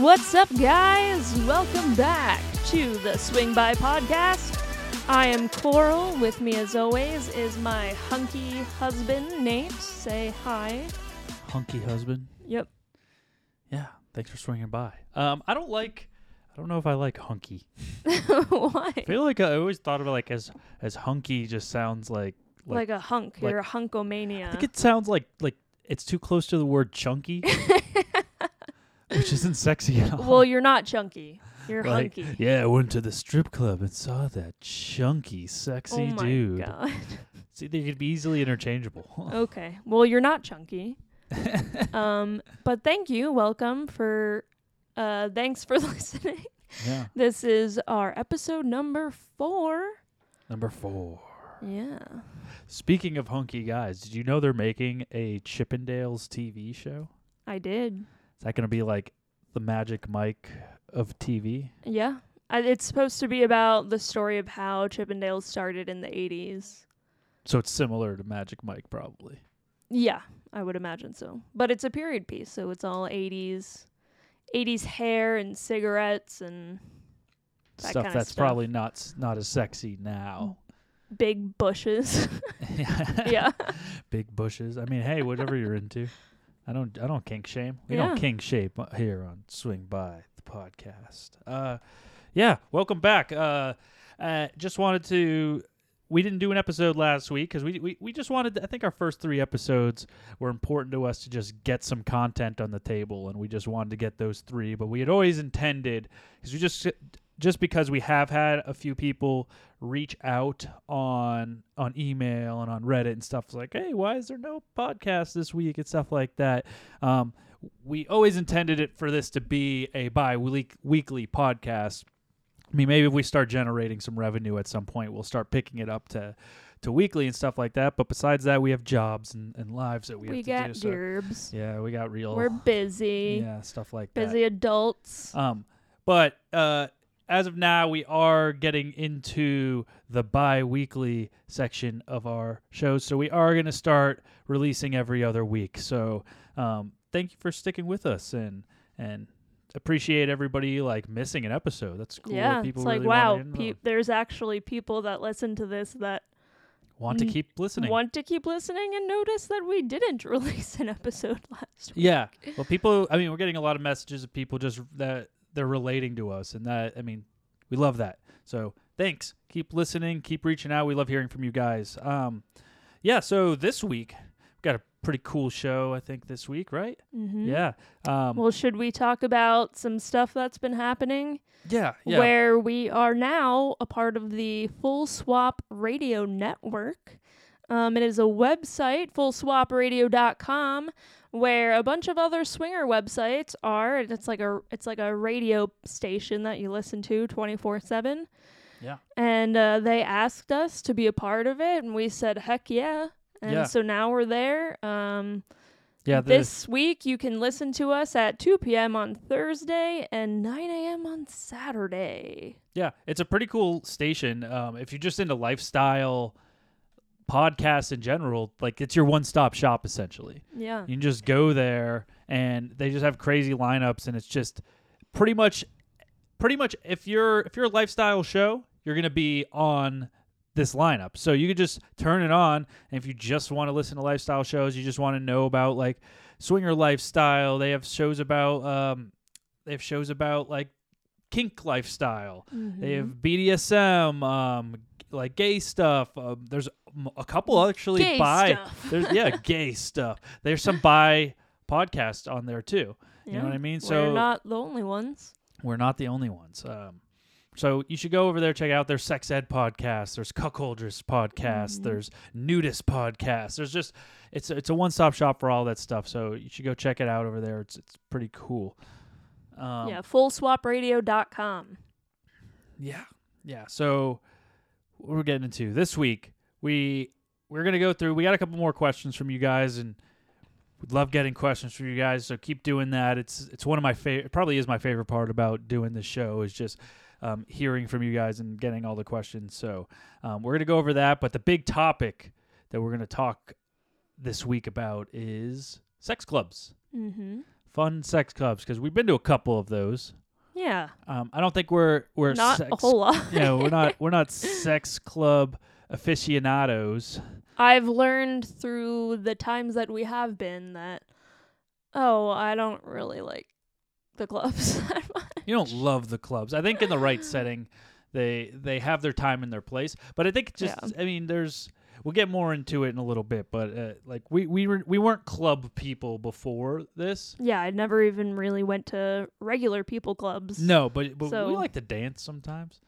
What's up, guys? Welcome back to the Swing Bi Podcast. I am Coral. With me, as always, is my hunky husband, Nate. Say hi. hunky husband. Yep. Yeah, thanks for swinging by. Um, I don't like. I don't know if I like hunky. Why? I feel like I always thought of it like as as hunky just sounds like Like, like, a hunk. like- You're a hunkomania. I think it sounds like like it's too close to the word chunky, which isn't sexy at all. well, you're not chunky. You're like, hunky. yeah, I went to the strip club and saw that chunky, sexy dude. oh my dude. god. See, they could be easily interchangeable. Okay. Well, you're not chunky. um, but thank you. Welcome for. Uh, thanks for listening. yeah, This is our episode number four. number four. Yeah. Speaking of hunky guys, did you know they're making a Chippendales TV show? I did. Is that going to be like the Magic Mike of TV? Yeah. I, it's supposed to be about the story of how Chippendales started in the 80s. So it's similar to Magic Mike, probably. Yeah, I would imagine so. But it's a period piece, so it's all 80s 80s hair and cigarettes and That stuff that's stuff. probably not s- not as sexy now. big bushes. yeah. Big bushes. I mean, hey, whatever you're into. I don't I don't kink shame. We Yeah. don't kink shape uh, here on Swing Bi the podcast. Uh yeah, welcome back. Uh, uh just wanted to we didn't do an episode last week because we, we we just wanted I think our first three episodes were important to us to just get some content on the table and we just wanted to get those three but we had always intended because we just just because we have had a few people reach out on on email and on Reddit and stuff like hey why is there no podcast this week and stuff like that um we always intended it for this to be a bi-week weekly podcast I mean, maybe if we start generating some revenue at some point, we'll start picking it up to, to weekly and stuff like that. But besides that, we have jobs and, and lives that we, We, have to got do. So gerbs. yeah, we got real. We're busy. yeah, stuff like that. Busy adults. Um, but uh, as of now, we are getting into the bi-weekly section of our shows, so we are going to start releasing every other week. So um, thank you for sticking with us and and appreciate everybody like missing an episode. That's cool. yeah. people It's like, really wow, pe- there's actually people that listen to this that want to keep listening. want to keep listening and notice that we didn't release an episode last week. Yeah. Well, people. I mean, we're getting a lot of messages of people just that they're relating to us, and that I mean, we love that. So thanks. Keep listening. Keep reaching out. We love hearing from you guys. Um, yeah. So this week we've got a pretty cool show. I think this week, right? Mm-hmm. Yeah. Um, Well, should we talk about some stuff that's been happening? yeah. Yeah. Where we are now a part of the Full Swap Radio Network. Um, it is a website, fullswapradio.com, where a bunch of other swinger websites are. and It's like a it's like a radio station that you listen to twenty four seven. Yeah. And uh, they asked us to be a part of it, and we said, "Heck yeah!" And Yeah. so now we're there. Um, yeah. This week, you can listen to us at 2 p.m. on Thursday and 9 a.m. on Saturday. Yeah, it's a pretty cool station. Um, if you're just into lifestyle podcasts in general, like it's your one-stop shop essentially. Yeah. You can just go there and they just have crazy lineups and it's just pretty much pretty much if you're if you're a lifestyle show, you're going to be on this lineup. So you could just turn it on and if you just want to listen to lifestyle shows, you just want to know about like swinger lifestyle, they have shows about um they have shows about like kink lifestyle. They have BDSM, um, like gay stuff. Um, there's a couple actually Gay. There's yeah, gay stuff. There's some bi podcasts on there too. You know what I mean? So we're not the only ones. we're not the only ones. Um, so you should go over there, check out their sex ed podcast. There's cuckoldress podcast. Mhm. There's nudist podcast. There's just it's it's a one stop shop for all that stuff. So you should go check it out over there. It's it's pretty cool. Um, yeah, fullswapradio.com. Yeah. Yeah. So what we're getting into this week, we we're gonna go through we got a couple more questions from you guys and we'd love getting questions from you guys, so keep doing that. It's it's one of my favorite probably is my favorite part about doing this show is just um, hearing from you guys and getting all the questions. So um, we're gonna go over that, but the big topic that we're gonna talk this week about is sex clubs. Mm-hmm. fun sex clubs because we've been to a couple of those. Yeah. Um, I don't think we're we're Not sex, a whole lot. you know, we're not we're not sex club aficionados. I've learned through the times that we have been that oh, I don't really like the clubs. You don't love the clubs. I think in the right setting, they they have their time and their place. But I think just Yeah. I mean, there's we'll get more into it in a little bit. But uh, like we we were we weren't club people before this. Yeah, I never even really went to regular people clubs. No, but but we like to dance sometimes.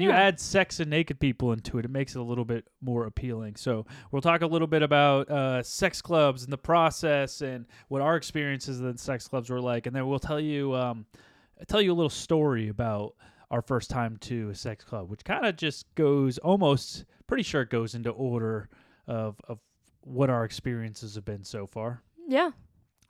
And you Yeah. add sex and naked people into it, it makes it a little bit more appealing. So we'll talk a little bit about uh, sex clubs and the process and what our experiences in sex clubs were like, and then we'll tell you um, tell you a little story about our first time to a sex club, which kind of just goes almost pretty sure it goes into order of of what our experiences have been so far. Yeah.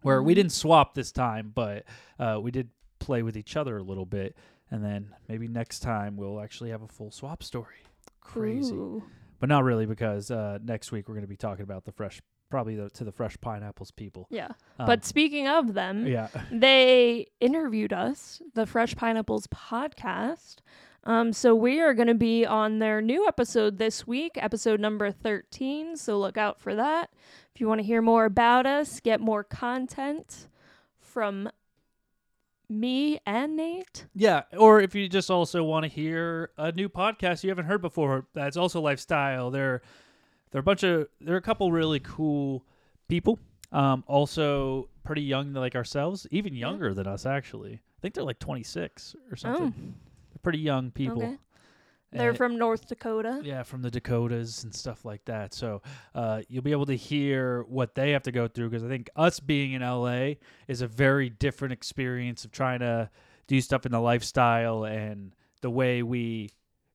Where we Mhm. didn't swap this time, but uh, we did play with each other a little bit, and then maybe next time we'll actually have a full swap story. Crazy, Ooh. but not really because uh, next week we're going to be talking about the fresh, probably the, to the fresh pineapples people. Yeah. Um, but speaking of them, yeah, they interviewed us, the Fresh Pineapples podcast. Um, so we are going to be on their new episode this week, episode number 13. So look out for that. If you want to hear more about us, get more content from me and Nate. yeah. Or if you just also want to hear a new podcast you haven't heard before, that's also lifestyle. They're they're a bunch of they're a couple really cool people. Um, also pretty young like ourselves, even Yeah. younger than us actually. I think they're like 26 or Oh, something. They're pretty young people. okay. They're And- from North Dakota. yeah, from the Dakotas and stuff like that. So uh, you'll be able to hear what they have to go through because I think us being in LA is a very different experience of trying to do stuff in the lifestyle and the way we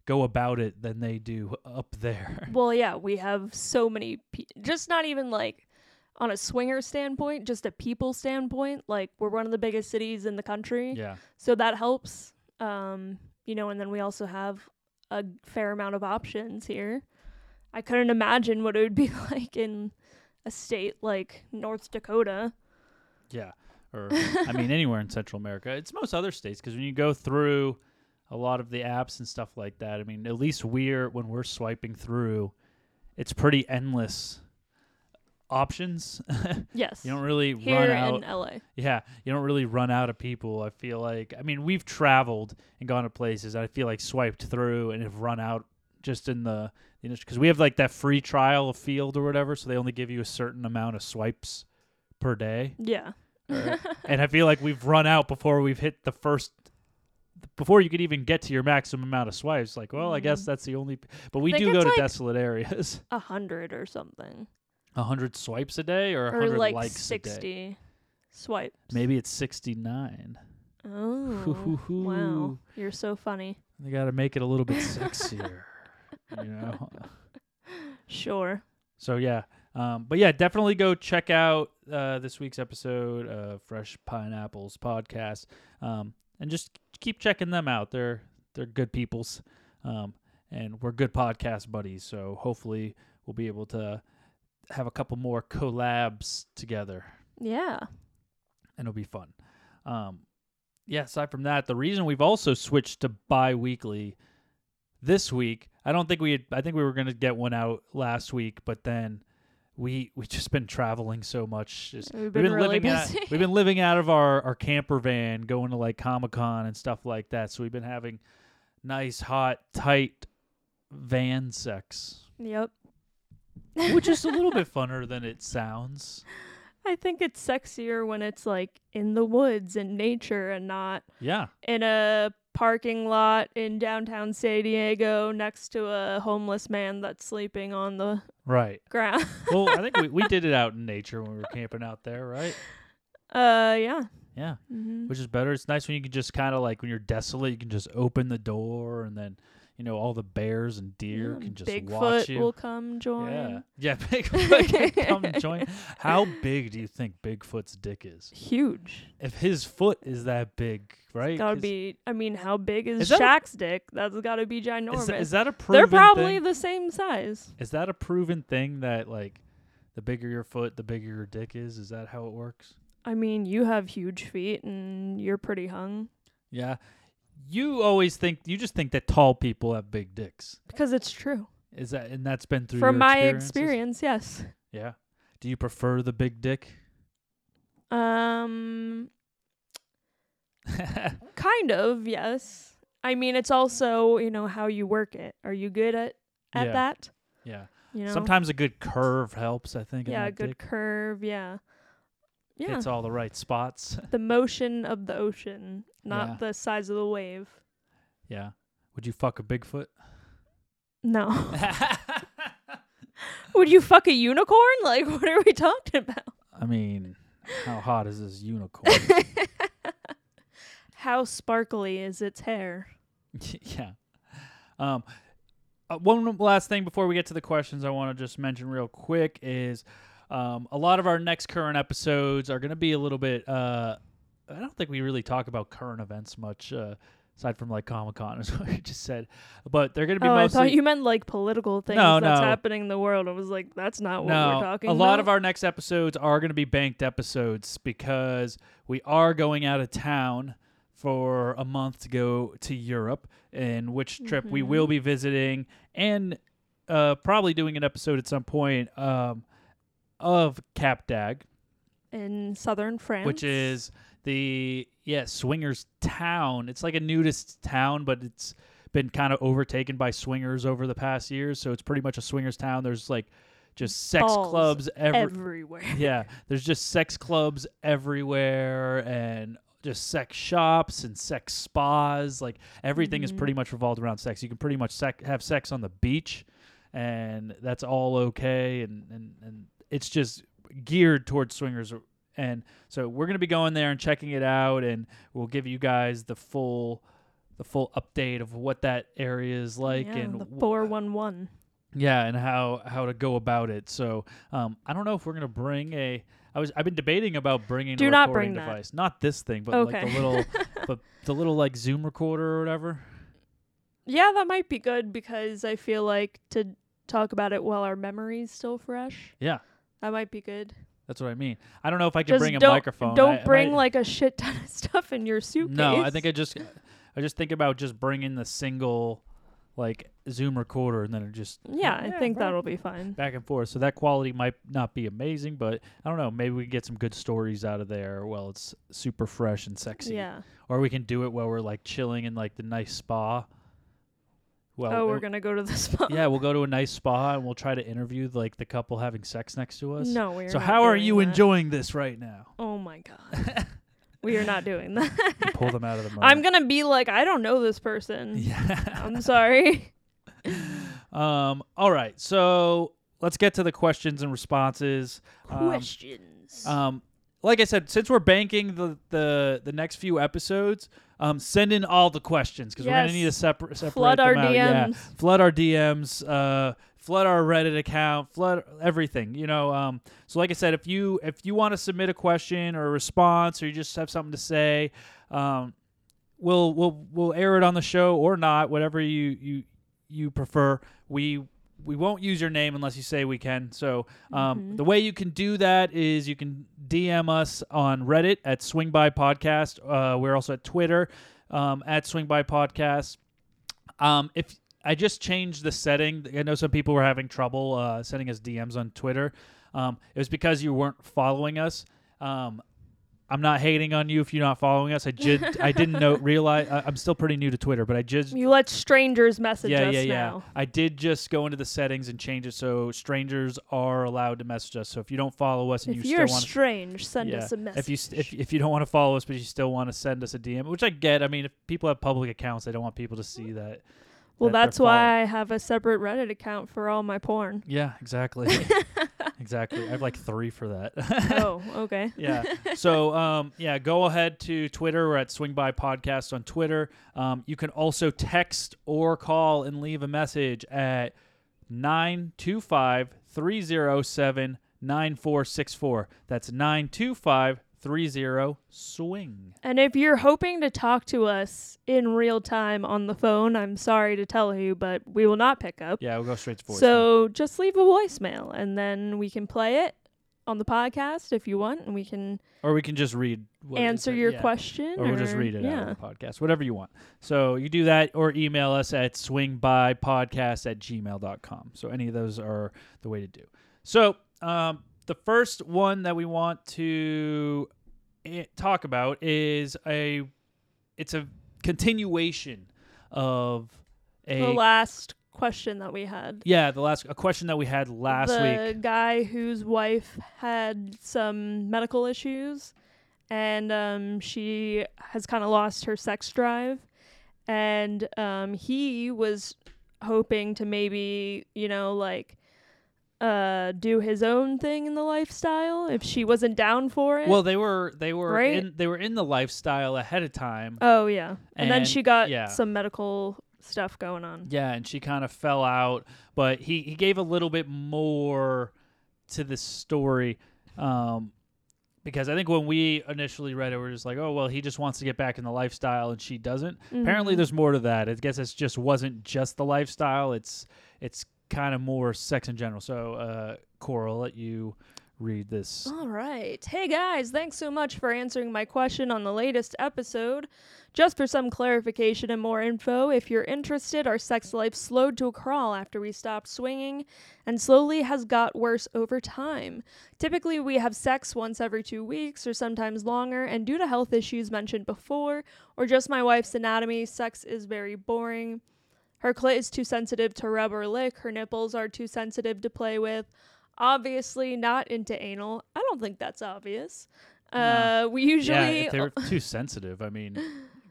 go about it than they do up there. Well, yeah, we have so many, pe- just not even like on a swinger standpoint, just a people standpoint. Like we're one of the biggest cities in the country, yeah, so that helps. Um, you know, and then we also have a fair amount of options here. I couldn't imagine what it would be like in a state like North Dakota. yeah. Or I mean, anywhere in Central America, it's most other states because when you go through a lot of the apps and stuff like that, I mean, at least we're when we're swiping through, it's pretty endless options. Yes, You don't really here run out. in LA. Yeah, you don't really run out of people. I feel like. I mean, we've traveled and gone to places. I feel like swiped through and have run out just in the the industry because we have like that free trial of Feeld or whatever. So they only give you a certain amount of swipes per day, Yeah, Or- and I feel like we've run out before we've hit the first. Before you could even get to your maximum amount of swipes, like, well, I guess Mm. that's the only. But we do go to like- desolate areas. a hundred or something, A hundred swipes a day or a or hundred like likes a day. sixty swipes. Maybe it's sixty nine. Oh, wow, you're so funny. They got to make it a little bit sexier, you know. Sure. So yeah, um, but yeah, definitely go check out uh, this week's episode of Fresh Pineapples podcast, um, and just keep checking them out. They're they're good peoples, um, and we're good podcast buddies. So hopefully we'll be able to have a couple more collabs together. Yeah. and it'll be fun. Um, yeah, aside from that, the reason we've also switched to bi-weekly this week, I don't think we had, I think we were going to get one out last week, but then we we just been traveling so much. Just, We've been, really living out, we've been living out of our our camper van, going to like Comic-Con and stuff like that. So we've been having nice, hot, tight van sex, yep. Which is a little bit funner than it sounds. I think it's sexier when it's like in the woods and nature and not Yeah. in a parking lot in downtown San Diego next to a homeless man that's sleeping on the Right. ground. well, I think we, we did it out in nature when we were camping out there, right? uh, yeah. Yeah, hmm which is better. It's nice when you can just kind of like when you're desolate, you can just open the door and then you know all the bears and deer can just Bigfoot watch you. will come join. yeah, yeah, Bigfoot can come join. How big do you think Bigfoot's dick is? Huge. If his foot is that big, right? Gotta 'Cause- be. I mean, how big is, Is that a- dick? That's gotta be ginormous. Is that, is that a proven They're probably thing? the same size. Is that a proven thing that like the bigger your foot, the bigger your dick is? Is that how it works? I mean, you have huge feet and you're pretty hung Yeah. You always think you just think that tall people have big dicks. because it's true. Is that and that's been through From my experience, yes. Yeah. Do you prefer the big dick? Um, kind of, yes. I mean, it's also you know how you work it. Are you good at at Yeah. that? yeah. You know, Sometimes a good curve helps, I think. yeah, a good dick. curve, yeah, yeah. Hits all the right spots. the motion of the ocean, not Yeah. the size of the wave. yeah. Would you fuck a Bigfoot? No. Would you fuck a unicorn? Like, what are we talking about? I mean, how hot is this unicorn? How sparkly is its hair? yeah. Um, uh, one last thing before we get to the questions, I want to just mention real quick is um, a lot of our next current episodes are going to be a little bit. Uh, I don't think we really talk about current events much, uh, aside from like Comic Con, is what you just said. But they're going to be Oh, I thought you meant like political things No, that's no. happening in the world. I was like, that's not what no, we're talking about. a about. lot of our next episodes are going to be banked episodes because we are going out of town for a month to go to Europe, in which trip we Mhm. will be visiting and uh, probably doing an episode at some point um, of Cap d'Agde, in southern France, which is the yeah swingers town. It's like a nudist town, but it's been kind of overtaken by swingers over the past years. So it's pretty much a swingers town. There's like just sex Balls clubs every everywhere. yeah, there's just sex clubs everywhere and just sex shops and sex spas. Like everything is Mhm. pretty much revolved around sex. You can pretty much sec- have sex on the beach, and that's all okay. And, and and it's just geared towards swingers. And so we're gonna be going there and checking it out, and we'll give you guys the full the full update of what that area is like yeah, and the four one one. yeah, and how how to go about it. So um, I don't know if we're gonna bring a. I was I've been debating about bringing Do a not recording bring that. device, not this thing, but like the little, but the little like Zoom recorder or whatever. Yeah, that might be good because I feel like to talk about it while our memory's still fresh. Yeah, That might be good. that's what I mean. I don't know if I can Just bring a don't, microphone. Don't I- I bring might- like a shit ton of stuff in your suitcase. No, I think I just I just think about just bringing the single like Zoom recorder and then it just Yeah, I think right. that'll be fine. back and forth. So that quality might not be amazing, but I don't know. Maybe we can get some good stories out of there. while it's super fresh and sexy. Yeah. or we can do it while we're like chilling in like the nice spa. Well, oh, we're gonna go to the spa. yeah, we'll go to a nice spa and we'll try to interview like the couple having sex next to us. No, we're so not how are you that. enjoying this right now? Oh my god. we are not doing that. You pull them out of the moment. I'm gonna be like, I don't know this person. Yeah. I'm sorry. um. All right. So let's get to the questions and responses. Um, Questions. Um, like I said, since we're banking the the the next few episodes, um, send in all the questions because we're gonna need to separate separate Flood them our out. Yeah. DMs. flood our DMs, uh, flood our Reddit account, flood everything. You know, um, so like I said, if you if you want to submit a question or a response, or you just have something to say, um, we'll we'll we'll air it on the show or not, whatever you you you prefer. We we won't use your name unless you say we can. So um, Mhm. the way you can do that is you can DM us on Reddit at Swing Bi Podcast. Uh, we're also at Twitter um, at Swing Bi Podcast. Um, if I just changed the setting, I know some people were having trouble uh, sending us DMs on Twitter. Um, it was because you weren't following us. I'm not hating on you if you're not following us. I did. I didn't know realize. I, I'm still pretty new to Twitter, but I just You let strangers message yeah, us yeah, yeah. now. I did just go into the settings and change it so strangers are allowed to message us. So if you don't follow us and If you you're still want strange, send yeah, us a message. if you if, if you don't want to follow us but you still want to send us a DM, which I get. I mean, if people have public accounts, they don't want people to see that. well, that that's why I have a separate Reddit account for all my porn. Yeah, exactly. exactly. I have like 3 for that. oh, okay. yeah. So um, yeah, go ahead to Twitter. We're at Swing Bi Podcast on Twitter. Um, you can also text or call and leave a message at 925 307 9464. That's 925 30 swing. And if you're hoping to talk to us in real time on the phone, I'm sorry to tell you, but we will not pick up. Yeah, we'll go straight to voice. So just leave a voicemail and then we can play it on the podcast if you want, and we can or we can just read answer your yeah. question. or we'll just read it yeah. out of the podcast, whatever you want. So you do that or email us at swingbipodcast at gmail.com. So any of those are the way to do. So um, the first one that we want to talk about is a it's a continuation of a The last question that we had. yeah the last a question that we had last the week The guy whose wife had some medical issues and um, she has kind of lost her sex drive and um, he was hoping to maybe you know like uh do his own thing in the lifestyle if she wasn't down for it well they were they were Right? in they were in the lifestyle ahead of time oh yeah and, then she got yeah. some medical stuff going on Yeah, and she kind of fell out, but he he gave a little bit more to the story. Um because I think when we initially read it, we are just like, oh well, he just wants to get back in the lifestyle, and she doesn't. Apparently, Mhm. there's more to that. I guess it just wasn't just the lifestyle. It's it's kind of more sex in general. So, uh, I'll let you read this. All right. Hey guys, thanks so much for answering my question on the latest episode. Just for some clarification and more info, if you're interested, our sex life slowed to a crawl after we stopped swinging and slowly has got worse over time. Typically, we have sex once every two weeks or sometimes longer, and due to health issues mentioned before, or just my wife's anatomy, sex is very boring. Her clit is too sensitive to rub or lick, her nipples are too sensitive to play with. Obviously, not into anal. I don't think that's obvious. Uh, we yeah, usually if they're too sensitive, I mean,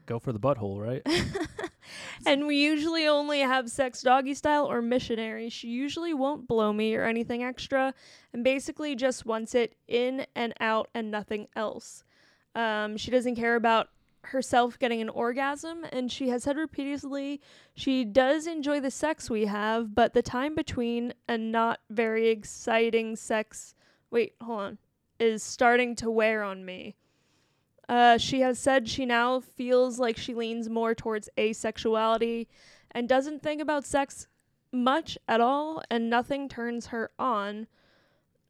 go for the butthole, right? and we usually only have sex doggy style or missionary. She usually won't blow me or anything extra, and basically just wants it in and out and nothing else. Um, she doesn't care about herself getting an orgasm, and she has said repeatedly she does enjoy the sex we have, but the time between and not very exciting sex. Wait, hold on. Is starting to wear on me. Uh, she has said she now feels like she leans more towards asexuality and doesn't think about sex much at all, and nothing turns her on.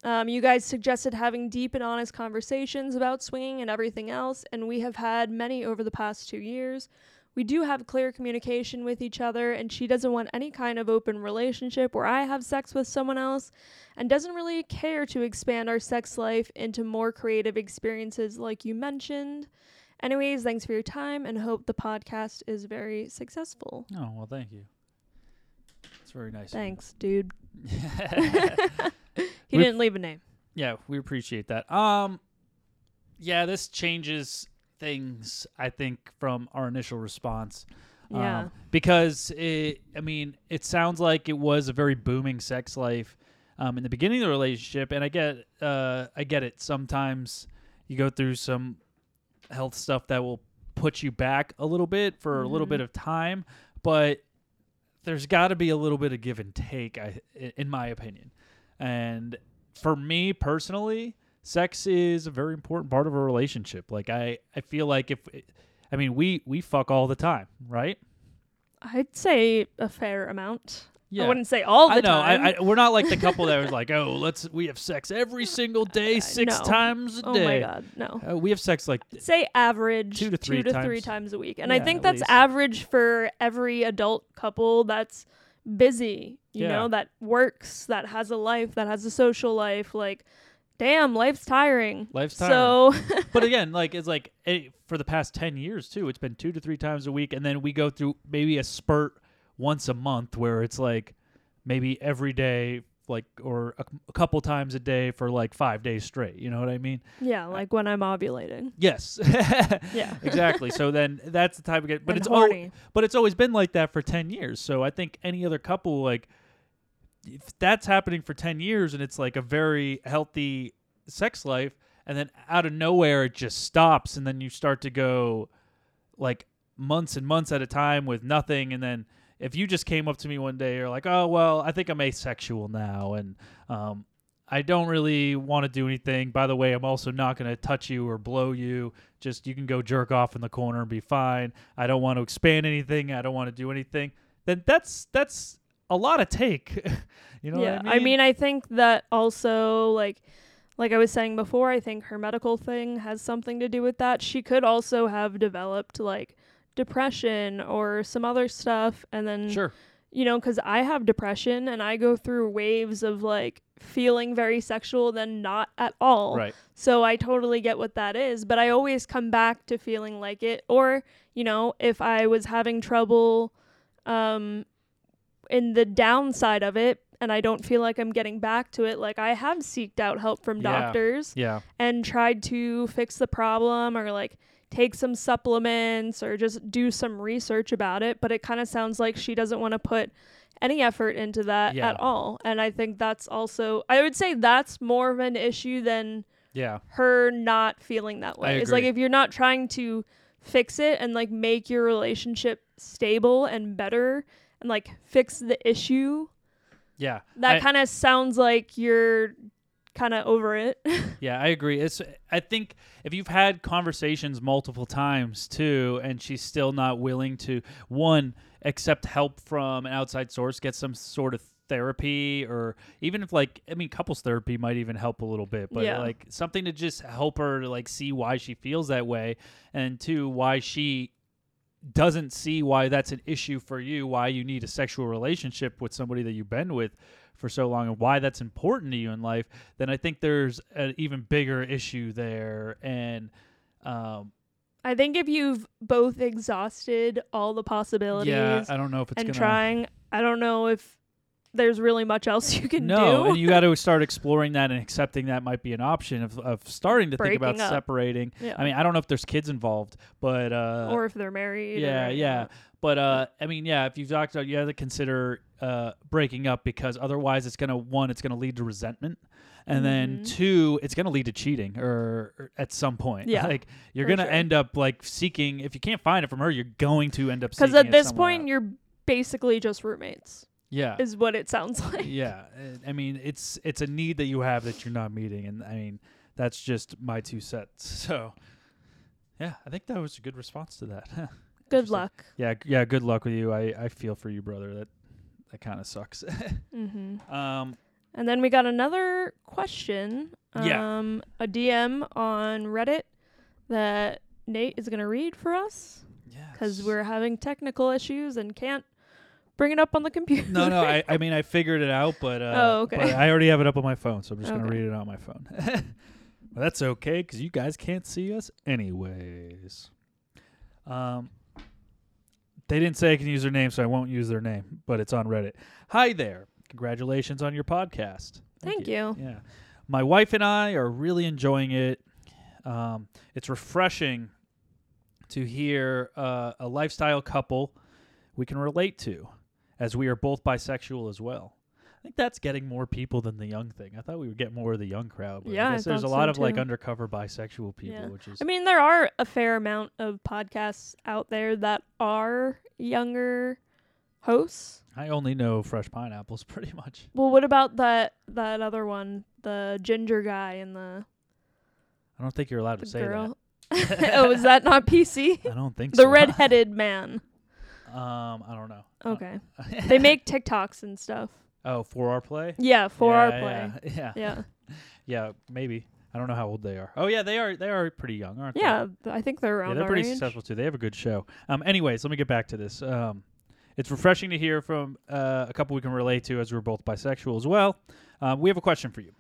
Um, you guys suggested having deep and honest conversations about swinging and everything else, and we have had many over the past two years. We do have clear communication with each other, and she doesn't want any kind of open relationship where I have sex with someone else and doesn't really care to expand our sex life into more creative experiences like you mentioned. Anyways, thanks for your time and hope the podcast is very successful. Oh well, thank you. It's very nice. Thanks, dude. He We- didn't leave a name. Yeah, we appreciate that. Um, yeah, this changes things. I think from our initial response. Um, Yeah. because it, I mean, it sounds like it was a very booming sex life um, in the beginning of the relationship, and I get, uh, I get it. Sometimes you go through some health stuff that will put you back a little bit for a little Mhm. bit of time, but there's got to be a little bit of give and take, I, in my opinion. And for me personally, sex is a very important part of a relationship. Like I, I feel like if, I mean, we we fuck all the time, right? I'd say a fair amount. Yeah. I wouldn't say all the I know. time. I, I, we're not like the couple that was like, oh, let's we have sex every single day, Uh, six no. times a oh day. Oh my god, no. Uh, we have sex like I'd say average Two to three two to times. three times a week, and Yeah, I think that's least. average for every adult couple that's busy. You Yeah. know, that works, that has a life, that has a social life. Like, damn, life's tiring. life's tiring. So but again, like it's like eh, for the past ten years too. It's been two to three times a week, and then we go through maybe a spurt once a month where it's like maybe every day, like or a, a couple times a day for like five days straight. You know what I mean? yeah, like when I'm ovulating. Yes. Yeah. exactly. So then that's the type of get, but And it's but it's always been like that for 10 years. So I think any other couple like if that's happening for 10 years and it's like a very healthy sex life and then out of nowhere it just stops and then you start to go like months and months at a time with nothing and then if you just came up to me one day you're like oh well i think i'm asexual now and um, i don't really want to do anything. By the way i'm also not going to touch you or blow you. Just you can go jerk off in the corner and be fine. I don't want to expand anything. I don't want to do anything. Then that's that's a lot of take you know yeah, what i mean I mean, I think that also like like I was saying before, I think her medical thing has something to do with that. She could also have developed like depression or some other stuff and then Sure. you know, because I have depression and I go through waves of like feeling very sexual, then not at all. Right. So I totally get what that is, but I always come back to feeling like it. Or, you know, if I was having trouble um, in the downside of it and I don't feel like I'm getting back to it, like I have seeked out help from Yeah. doctors Yeah. and tried to fix the problem or like take some supplements or just do some research about it. But it kind of sounds like she doesn't want to put any effort into that Yeah. at all. And I think that's also, I would say that's more of an issue than Yeah. her not feeling that way. It's like if you're not trying to fix it and like make your relationship stable and better and like fix the issue, Yeah. that kind of sounds like you're kind of over it. Yeah, I agree. It's I think if you've had conversations multiple times too, and she's still not willing to one accept help from an outside source, get some sort of therapy, or even if like I mean, couples therapy might even help a little bit, but Yeah. like something to just help her to like see why she feels that way, and two why she doesn't see why that's an issue for you, why you need a sexual relationship with somebody that you've been with for so long, and why that's important to you in life, then I think there's an even bigger issue there. And um, I think if you've both exhausted all the possibilities yeah, I don't know if it's and gonna. trying, I don't know if there's really much else you can no, do. and you got to start exploring that and accepting that might be an option of, of starting to think about up. separating. Yeah. I mean, I don't know if there's kids involved, but uh, or if they're married. yeah, or, yeah. But uh, I mean, yeah, if you've talked about, you have to consider uh, breaking up because otherwise, it's gonna one, it's gonna lead to resentment, and then Mhm. two, it's gonna lead to cheating or, or at some point. Yeah, like you're gonna sure. end up like seeking. If you can't find it from her, you're going to end up Because at this point, else. you're basically just roommates, yeah, is what it sounds like. yeah. I- mean, it's it's a need that you have that you're not meeting, and I mean, that's just my two cents. So. Yeah, I think that was a good response to that. Good luck. Yeah, yeah. Good luck with you. I, I feel for you, brother. That that kind of sucks. mm-hmm. um, And then we got another question. Yeah. Um, a DM on Reddit that Nate is gonna read for us yeah, because we're having technical issues and can't bring it up on the computer. no, no. I, I mean, I figured it out, but uh, Oh, okay. but I already have it up on my phone, so I'm just gonna read it on my phone. but that's okay because you guys can't see us anyways. Um, they didn't say I can use their name, so I won't use their name, but it's on Reddit. Hi there. Congratulations on your podcast. Thank you. Yeah. My wife and I are really enjoying it. Um, it's refreshing to hear uh, a lifestyle couple we can relate to, as we are both bisexual as well. I think that's getting more people than the young thing. I thought we would get more of the young crowd. But Yeah, I I guess there's a lot so of like too. undercover bisexual people, Yeah. which is I mean, there are a fair amount of podcasts out there that are younger hosts. I only know Fresh Pineapples pretty much. Well, what about that that other one, the ginger guy and the, I don't think you're allowed to say girl? oh, is that not PC? I don't think the so. red-headed man. Um, I don't know. Okay. they make TikToks and stuff. oh for our play. Yeah, for our play. Yeah, yeah. Yeah. Yeah, maybe. I don't know how old they are. Oh yeah, they are. They are pretty young, aren't they? Yeah, I think they're they? around Yeah, they're pretty age. successful too. They have a good show. Um, anyways, let me get back to this. Um, it's refreshing to hear from uh, a couple we can relate to, as we're both bisexual as well. Um, we have a question for you.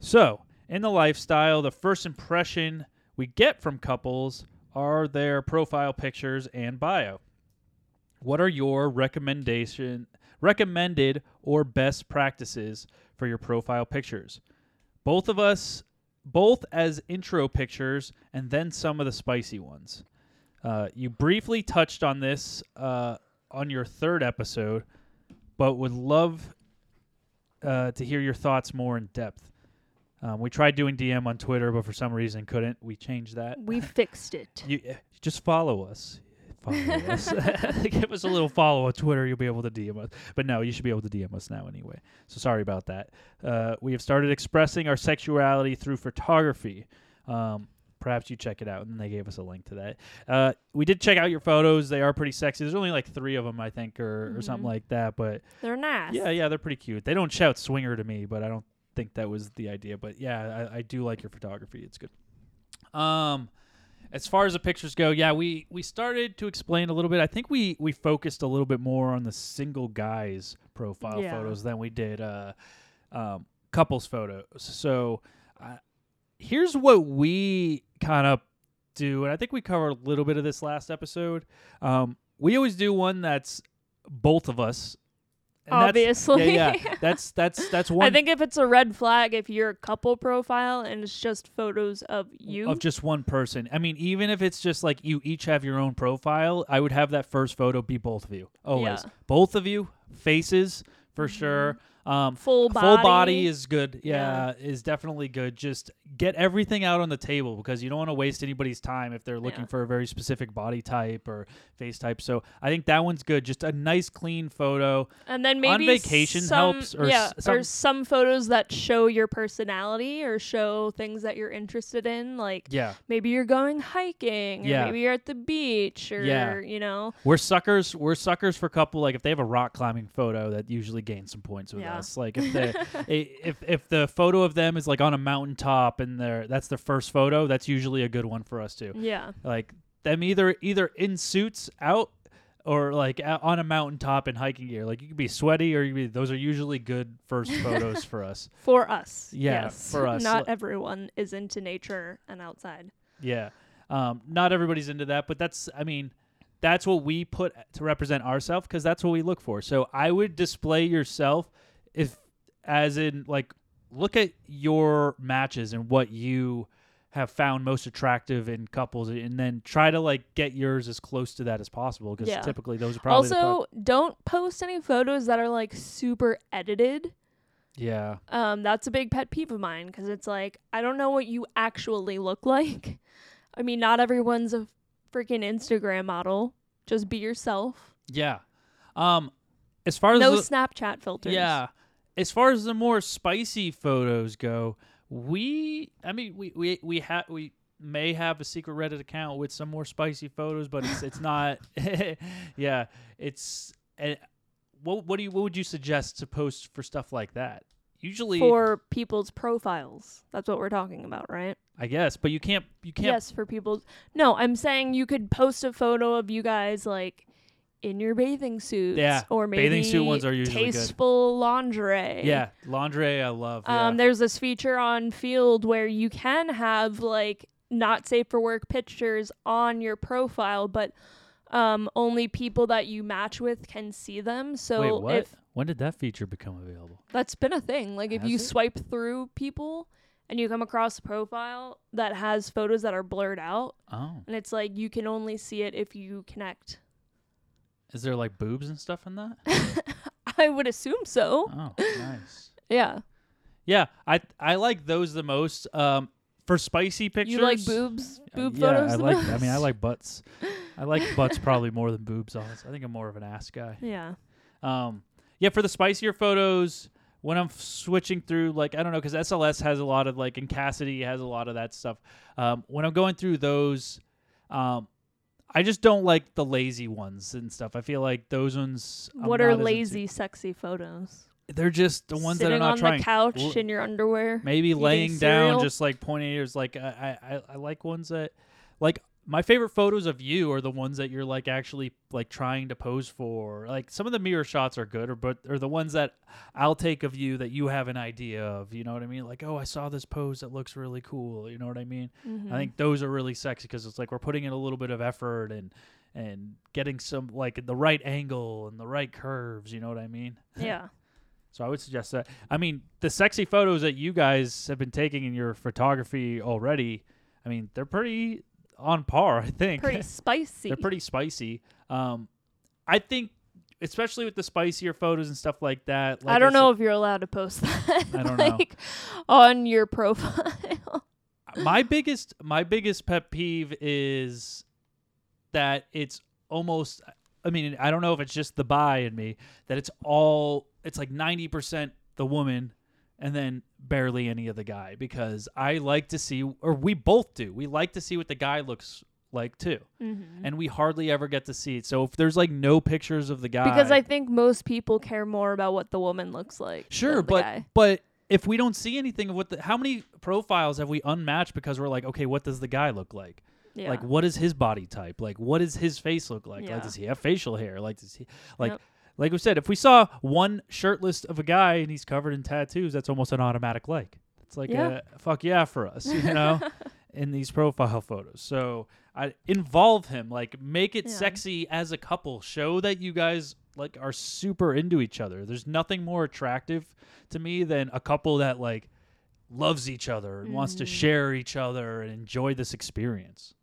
So, in the lifestyle, the first impression we get from couples are their profile pictures and bio. What are your recommendation recommended or best practices for your profile pictures? Both of us, both as intro pictures and then some of the spicy ones. Uh, you briefly touched on this uh, on your third episode, but would love uh, to hear your thoughts more in depth. Um, we tried doing DM on Twitter, but for some reason couldn't. We changed that. We fixed it. You just follow us. Follow us. Give us a little follow on Twitter. You'll be able to DM us. But no, you should be able to DM us now anyway. So sorry about that. Uh, we have started expressing our sexuality through photography. Um, perhaps you check it out. And they gave us a link to that. Uh, we did check out your photos. They are pretty sexy. There's only like three of them, I think, or, or something Mhm. like that. But They're nice. yeah, yeah, they're pretty cute. They don't shout swinger to me, but I don't think that was the idea, but yeah, I, I do like your photography. It's good. Um, as far as the pictures go, yeah, we we started to explain a little bit. I think we we focused a little bit more on the single guys profile Yeah. photos than we did uh, um, couples photos. So uh, here's what we kind of do, and I think we covered a little bit of this last episode. Um, we always do one that's both of us. And that's- Obviously. yeah, yeah. That's that's that's one I think if it's a red flag, if you're a couple profile and it's just photos of you, of just one person. I mean, even if it's just like you each have your own profile, I would have that first photo be both of you. Always. Yeah. Mm-hmm. Both of you, faces for sure. Um full body. Full body is good. Yeah, is definitely good. Just get everything out on the table because you don't want to waste anybody's time if they're looking Yeah. for a very specific body type or face type. So I think that one's good. Just a nice, clean photo. and then on maybe vacation some, helps, or yeah, s- or some- some photos that show your personality or show things that you're interested in. Like Yeah, maybe you're going hiking, or Yeah. maybe you're at the beach, or Yeah. you know, we're suckers. We're suckers for couple. Like if they have a rock climbing photo, that usually gains some points with Yeah. us. Like if they, if if the photo of them is like on a mountaintop and they're that's their first photo, that's usually a good one for us too. yeah, Like them either either in suits out or like out on a mountaintop in hiking gear. Like you could be sweaty or you could be, those are usually good first photos for us. for us. Yeah, yes. for us. Not everyone is into nature and outside. Yeah. Um, not everybody's into that, but that's, I mean, that's what we put to represent ourselves because that's what we look for. So I would display yourself if, as in, like, look at your matches and what you have found most attractive in couples and then try to, like, get yours as close to that as possible because Yeah. typically those are probably pro- also, don't post any photos that are like super edited. yeah. Um, that's a big pet peeve of mine because it's like I don't know what you actually look like. I mean, not everyone's a freaking Instagram model. Just be yourself. Yeah. Um, as far as No the- Snapchat filters. Yeah. As far as the more spicy photos go, we I mean we we we have we may have a secret Reddit account with some more spicy photos, but it's it's not yeah, it's uh, what what do you what would you suggest to post for stuff like that? Usually For people's profiles. That's what we're talking about, right? I guess, but you can't you can't Yes, for people's. No, I'm saying you could post a photo of you guys like in your bathing suits. Yeah, Or maybe bathing suit ones are usually good. tasteful lingerie. Yeah, lingerie I love. Yeah. Um, there's this feature on Feeld where you can have like not safe for work pictures on your profile, but um, only people that you match with can see them. So Wait, what? if when did that feature become available? that's been a thing, like if you it? swipe through people and you come across a profile that has photos that are blurred out, Oh. and it's like you can only see it if you connect. Is there like boobs and stuff in that? I would assume so. Oh, nice. Yeah. Yeah, I I like those the most. Um, for spicy pictures, You like boobs? Uh, Boob yeah, photos I like. most? I mean, I like butts. I like butts probably more than boobs. Honestly, I think I'm more of an ass guy. Yeah. Um, yeah, for the spicier photos, when I'm switching through, like I don't know, because SLS has a lot of like, and Kasidie has a lot of that stuff. Um, when I'm going through those, um, I just don't like the lazy ones and stuff. I feel like those ones. I'm what are lazy, sexy photos? They're just the ones Sitting that are not on trying. the couch L- in your underwear. maybe laying down cereal. just like pointing ears like I I- I like ones that like my favorite photos of you are the ones that you're like actually like trying to pose for like some of the mirror shots are good or but are the ones that I'll take of you that you have an idea of you know what I mean like oh I saw this pose that looks really cool you know what I mean Mhm. I think those are really sexy because it's like we're putting in a little bit of effort and and getting some like the right angle and the right curves you know what I mean yeah. so I would suggest that. I mean, the sexy photos that you guys have been taking in your photography already, I mean, they're pretty on par, I think. Pretty spicy. they're pretty spicy. Um, I think, especially with the spicier photos and stuff like that. Like I don't know said- if you're allowed to post that. I don't know. like on your profile. my biggest my biggest pet peeve is that it's almost I mean, I don't know if it's just the buy in me that it's all it's like 90% the woman and then barely any of the guy because I like to see or we both do. We like to see what the guy looks like too. mm-hmm. And we hardly ever get to see it. So if there's like no pictures of the guy Because I think most people care more about what the woman looks like. Sure, but guy. but if we don't see anything of what the how many profiles have we unmatched because we're like, okay, what does the guy look like? Yeah. Like, what is his body type? Like, what does his face look like? Yeah. Like, does he have facial hair? Like, does he like? Yep. Like we said, if we saw one shirtless of a guy and he's covered in tattoos, that's almost an automatic like. It's like Yeah. a fuck yeah for us, you know, in these profile photos. So I involve him, like make it Yeah. sexy as a couple. Show that you guys like are super into each other. There's nothing more attractive to me than a couple that like loves each other and wants to Mhm. share each other and enjoy this experience.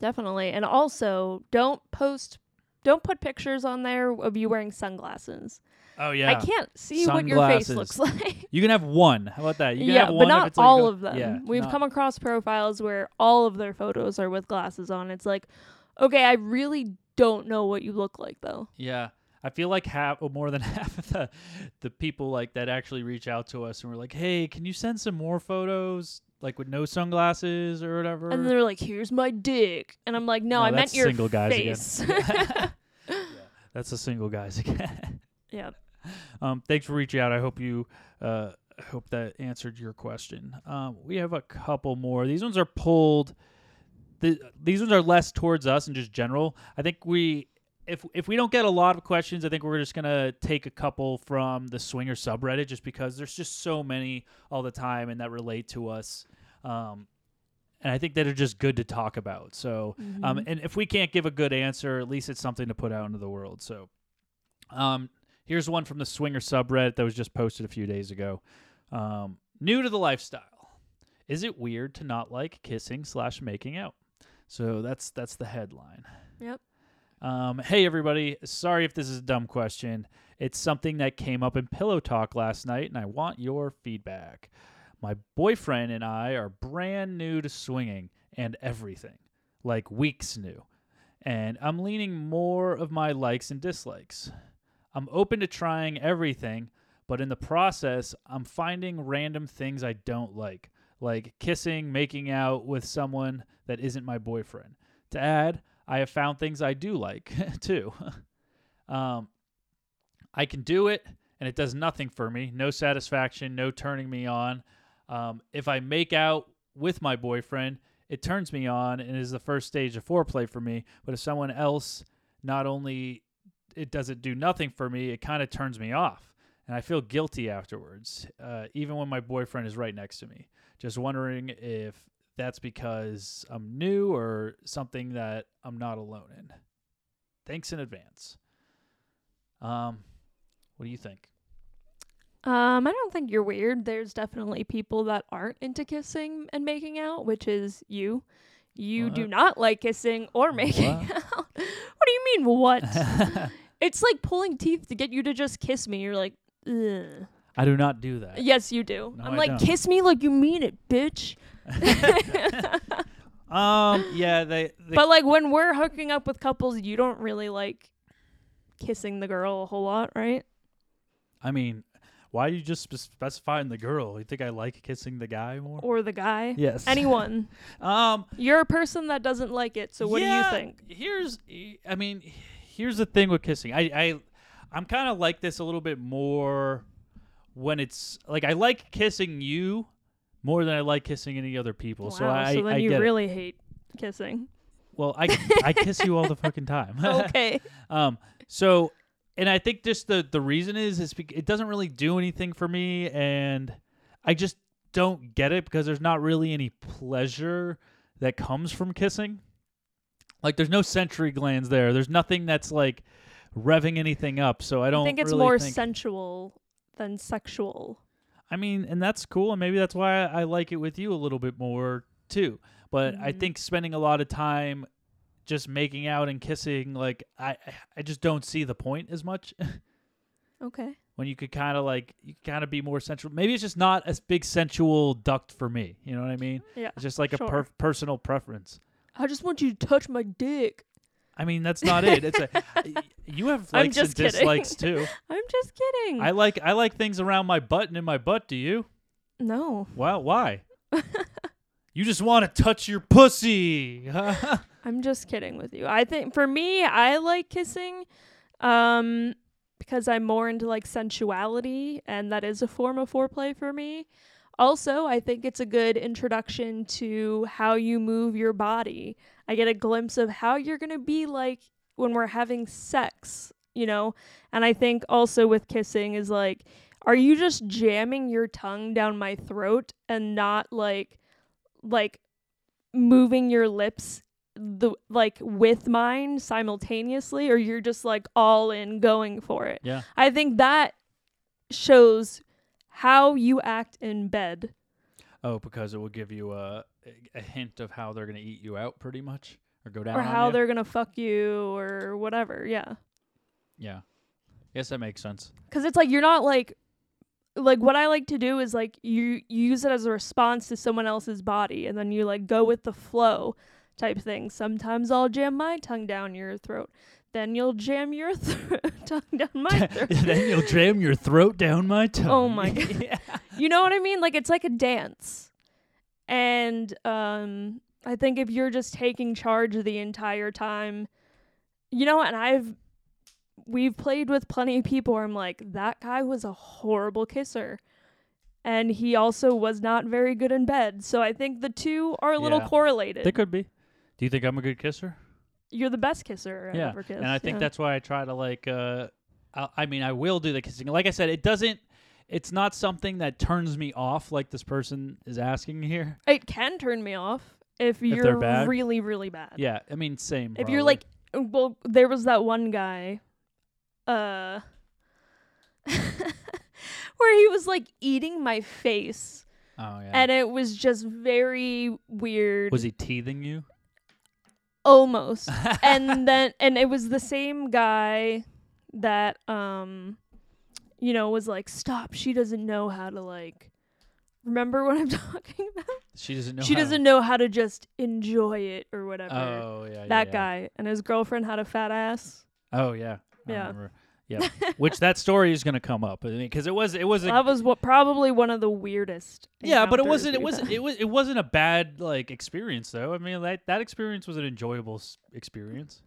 Definitely. And also, don't post, don't put pictures on there of you wearing sunglasses. Oh yeah. I can't see what your face Sunglasses. looks like. You can have one. How about that? You can yeah, have but one if not it's like all a- of them. Yeah, We've not- come across profiles where all of their photos are with glasses on. It's like, okay, I really don't know what you look like though. Yeah. I feel like half or oh, more than half of the the people like that actually reach out to us and we're like, "Hey, can you send some more photos like with no sunglasses or whatever?" And they're like, "Here's my dick," and I'm like, "No, No, I meant your single guys again. face." That's the single guys again. yeah. um, thanks for reaching out. I hope you uh, I hope that answered your question. Um, we have a couple more. These ones are pulled. The, these ones are less towards us and just general. I think we if if we don't get a lot of questions, I think we're just gonna take a couple from the swinger subreddit just because there's just so many all the time and that relate to us. Um, and I think that are just good to talk about. So um, Mhm. and if we can't give a good answer, at least it's something to put out into the world. So, um, here's one from the Swinger subreddit that was just posted a few days ago. Um, new to the lifestyle, is it weird to not like kissing slash making out? So that's that's the headline. Yep. Um, hey everybody, sorry if this is a dumb question. It's something that came up in pillow talk last night, and I want your feedback. My boyfriend and I are brand new to swinging and everything, like weeks new, and I'm leaning more of my likes and dislikes. I'm open to trying everything, but in the process, I'm finding random things I don't like, like kissing, making out with someone that isn't my boyfriend. To add, I have found things I do like too. um, I can do it, and it does nothing for me. No satisfaction, no turning me on. Um, if I make out with my boyfriend, it turns me on and is the first stage of foreplay for me. But if someone else, not only it doesn't do nothing for me, it kind of turns me off, and I feel guilty afterwards, uh, even when my boyfriend is right next to me. Just wondering if that's because I'm new or something that I'm not alone in. Thanks in advance. Um, what do you think? Um, I don't think you're weird. There's definitely people that aren't into kissing and making out, which is you. You do not like kissing or making What? out. what do you mean what? it's like pulling teeth to get you to just kiss me. You're like, Ugh. I do not do that. yes, you do. No, I'm I like, don't. kiss me like you mean it, bitch. Um, yeah, they, they but like when we're hooking up with couples, you don't really like kissing the girl a whole lot, right? I mean, why are you just spe- specifying the girl? You think I like kissing the guy more? Or the guy. yes. Anyone. Um, You're a person that doesn't like it, so what yeah, do you think? Here's, I mean, here's the thing with kissing. I, I, I'm kind of like this a little bit more when it's like I like kissing you more than I like kissing any other people. so I, so then I you get it. really hate kissing. Well, I, I kiss you all the fucking time. okay. Um. So, and I think just the the reason is is it doesn't really do anything for me, and I just don't get it because there's not really any pleasure that comes from kissing. Like, there's no sensory glands there. There's nothing that's like revving anything up. So I don't I think it's really more think, sensual than sexual. I mean, and that's cool, and maybe that's why I, I like it with you a little bit more too. But I Mhm. think spending a lot of time just making out and kissing, like I, I just don't see the point as much. Okay. when you could kind of like you kind of be more sensual. Maybe it's just not as big sensual duct for me. You know what I mean? Yeah. It's just like a per- personal preference. I just want you to touch my dick. I mean, that's not it. It's a you have likes and kidding. dislikes too. I'm just kidding. I like I like things around my butt and in my butt. Do you? no. Wow, why? you just want to touch your pussy. I'm just kidding with you. I think for me, I like kissing. Um because I'm more into like sensuality and that is a form of foreplay for me. Also, I think it's a good introduction to how you move your body. I get a glimpse of how you're going to be like when we're having sex, you know? And I think also with kissing is like, are you just jamming your tongue down my throat and not like, like moving your lips the like with mine simultaneously or you're just like all in going for it. Yeah. I think that shows how you act in bed. Oh, because it will give you a a hint of how they're gonna eat you out, pretty much, or go down. or how you. they're gonna fuck you or whatever. Yeah, Yeah. Yes, that makes sense. because it's like you're not like like what I like to do is like you, you use it as a response to someone else's body, and then you like go with the flow type thing. Sometimes I'll jam my tongue down your throat. Then you'll jam your th- tongue down my throat. then you'll jam your throat down my tongue. Oh my God. yeah. You know what I mean? Like it's like a dance. And um I think if you're just taking charge the entire time, you know, and I've we've played with plenty of people where I'm like, that guy was a horrible kisser. And he also was not very good in bed. So I think the two are a little Yeah. correlated. They could be. Do you think I'm a good kisser? You're the best kisser I've yeah. ever kissed. and I think yeah. that's why I try to like. uh I, I mean, I will do the kissing. Like I said, it doesn't. It's not something that turns me off, like this person is asking here. it can turn me off if you're bad? really, really bad. Yeah, I mean, same. if you're like well there was that one guy uh where he was like eating my face oh yeah, and it was just very weird was he teething you? Almost and then and it was the same guy that um you know was like stop she doesn't know how to like remember what i'm talking about she doesn't know. she how- doesn't know how to just enjoy it or whatever Oh yeah, yeah, that yeah. guy and his girlfriend had a fat ass Oh yeah, I Yeah. remember. Yeah, which that story is gonna come up because it was it was a that was what probably one of the weirdest. yeah, but it wasn't it wasn't it was it wasn't a bad like experience though. I mean that that experience was an enjoyable s- experience.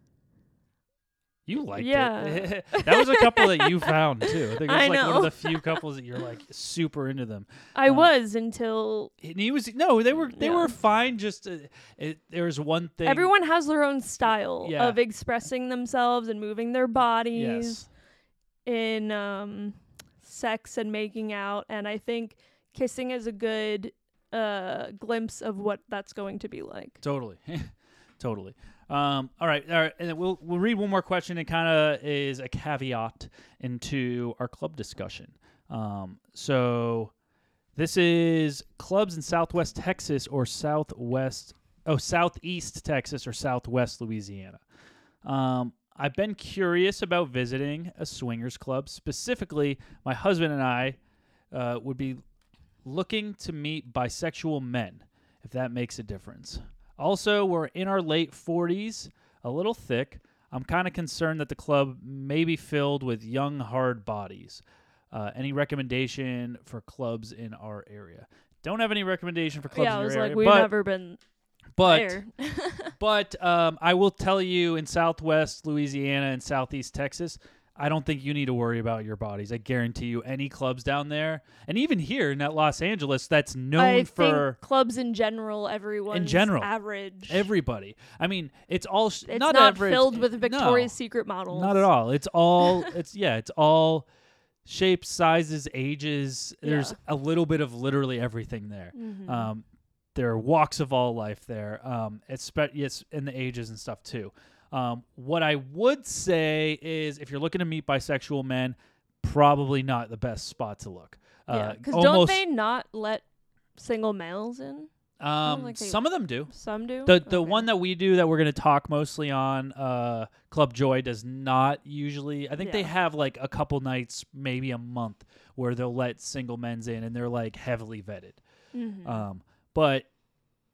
You liked Yeah. it. that was a couple that you found too. I think it was I like one of the few couples that you're like super into them. I uh, was until And he was no, they were they Yeah. were fine. Just uh, it, there was one thing. everyone has their own style Yeah. of expressing themselves and moving their bodies Yes. In um, sex and making out, and I think kissing is a good uh, glimpse of what that's going to be like. Totally, totally. Um, all right, all right, and we'll we'll read one more question. It kind of is a caveat into our club discussion. Um, so this is clubs in Southwest Texas or Southwest, oh Southeast Texas or Southwest Louisiana. Um, I've been curious about visiting a swingers club. Specifically, my husband and I uh, would be looking to meet bisexual men, if that makes a difference. Also, we're in our late 40s, a little thick. I'm kind of concerned that the club may be filled with young, hard bodies. Uh, any recommendation for clubs in our area? Don't have any recommendation for clubs yeah, in I was like, we've never been but but um, I will tell you in Southwest Louisiana and Southeast Texas, I don't think you need to worry about your bodies. I guarantee you, any clubs down there, and even here in that Los Angeles, that's known I for think clubs in general, everyone in general, average. everybody. I mean, it's all sh- it's not, not, average. filled with no, Victoria's Secret models. Not at all. It's all. it's yeah. It's all shapes, sizes, ages. There's Yeah. a little bit of literally everything there. Mhm. Um, there are walks of all life there. Um, it's yes, and the ages and stuff too. Um, what I would say is, if you're looking to meet bisexual men, probably not the best spot to look. yeah, Uh, because don't they not let single males in? Um, some of them do. Some do. The the Okay. one that we do that we're going to talk mostly on, uh, Club Joy does not usually. I think they have like a couple nights, maybe a month, where they'll let single men's in, and they're like heavily vetted. Mhm. Um, but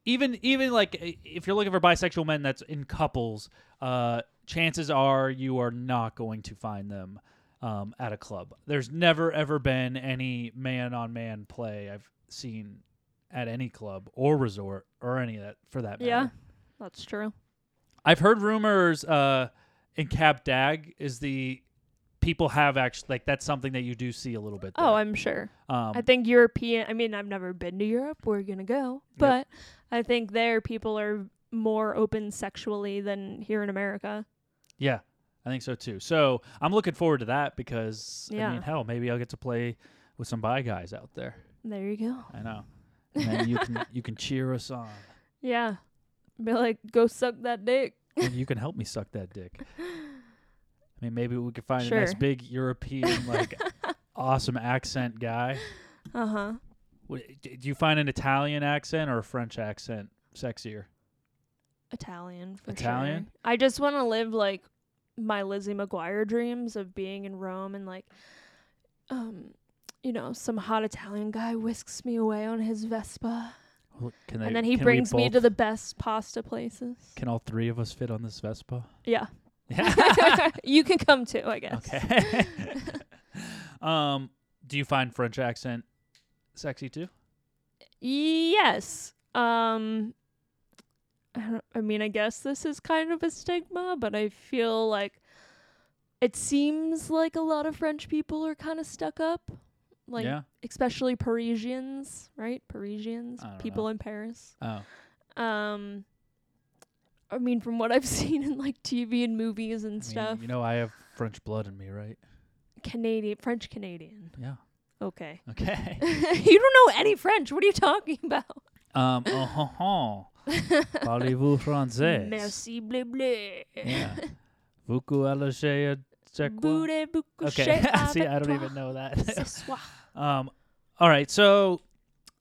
even even like if you're looking for bisexual men that's in couples, uh, chances are you are not going to find them um, at a club. There's never ever been any man on man play I've seen at any club or resort or any of that for that matter. Yeah. That's true. I've heard rumors uh, in Cap d'Agde is the people have actually like that's something that you do see a little bit. Oh. I'm sure. um, I think European. I mean, I've never been to Europe. We're gonna go, but I think there people are more open sexually than here in America. yeah, I think so too. So I'm looking forward to that because I Yeah. mean, hell, maybe I'll get to play with some bi guys out there. There you go. I know, and then you can you can cheer us on, Yeah, be like, go suck that dick. and you can help me suck that dick. I mean, maybe we could find a nice big European like awesome accent guy. Uh huh. Do you find an Italian accent or a French accent sexier? Italian for Italian? sure. I just want to live like my Lizzie McGuire dreams of being in Rome and like, um, you know, some hot Italian guy whisks me away on his Vespa, Well, Can they, and then he brings me to the best pasta places. Can all three of us fit on this Vespa? Yeah. you can come too, I guess. okay. um, do you find French accent sexy too? Yes. Um I, don't, I mean, I guess this is kind of a stigma, but I feel like it seems like a lot of French people are kind of stuck up. Like yeah. especially Parisians, right? Parisians, people know. in Paris. Oh, Um I mean, from what I've seen in like TV and movies and I mean, stuff, you know, I have French blood in me, right? Canadian, French Canadian. Yeah. Okay. Okay. you don't know any French. What are you talking about? um. Oh, ho, ho. Parlez-vous français? Merci, bleu bleu. Yeah. Beaucoup allégé c'est quoi? Voulez vous Okay. See, I don't even know that. Um, all right. So,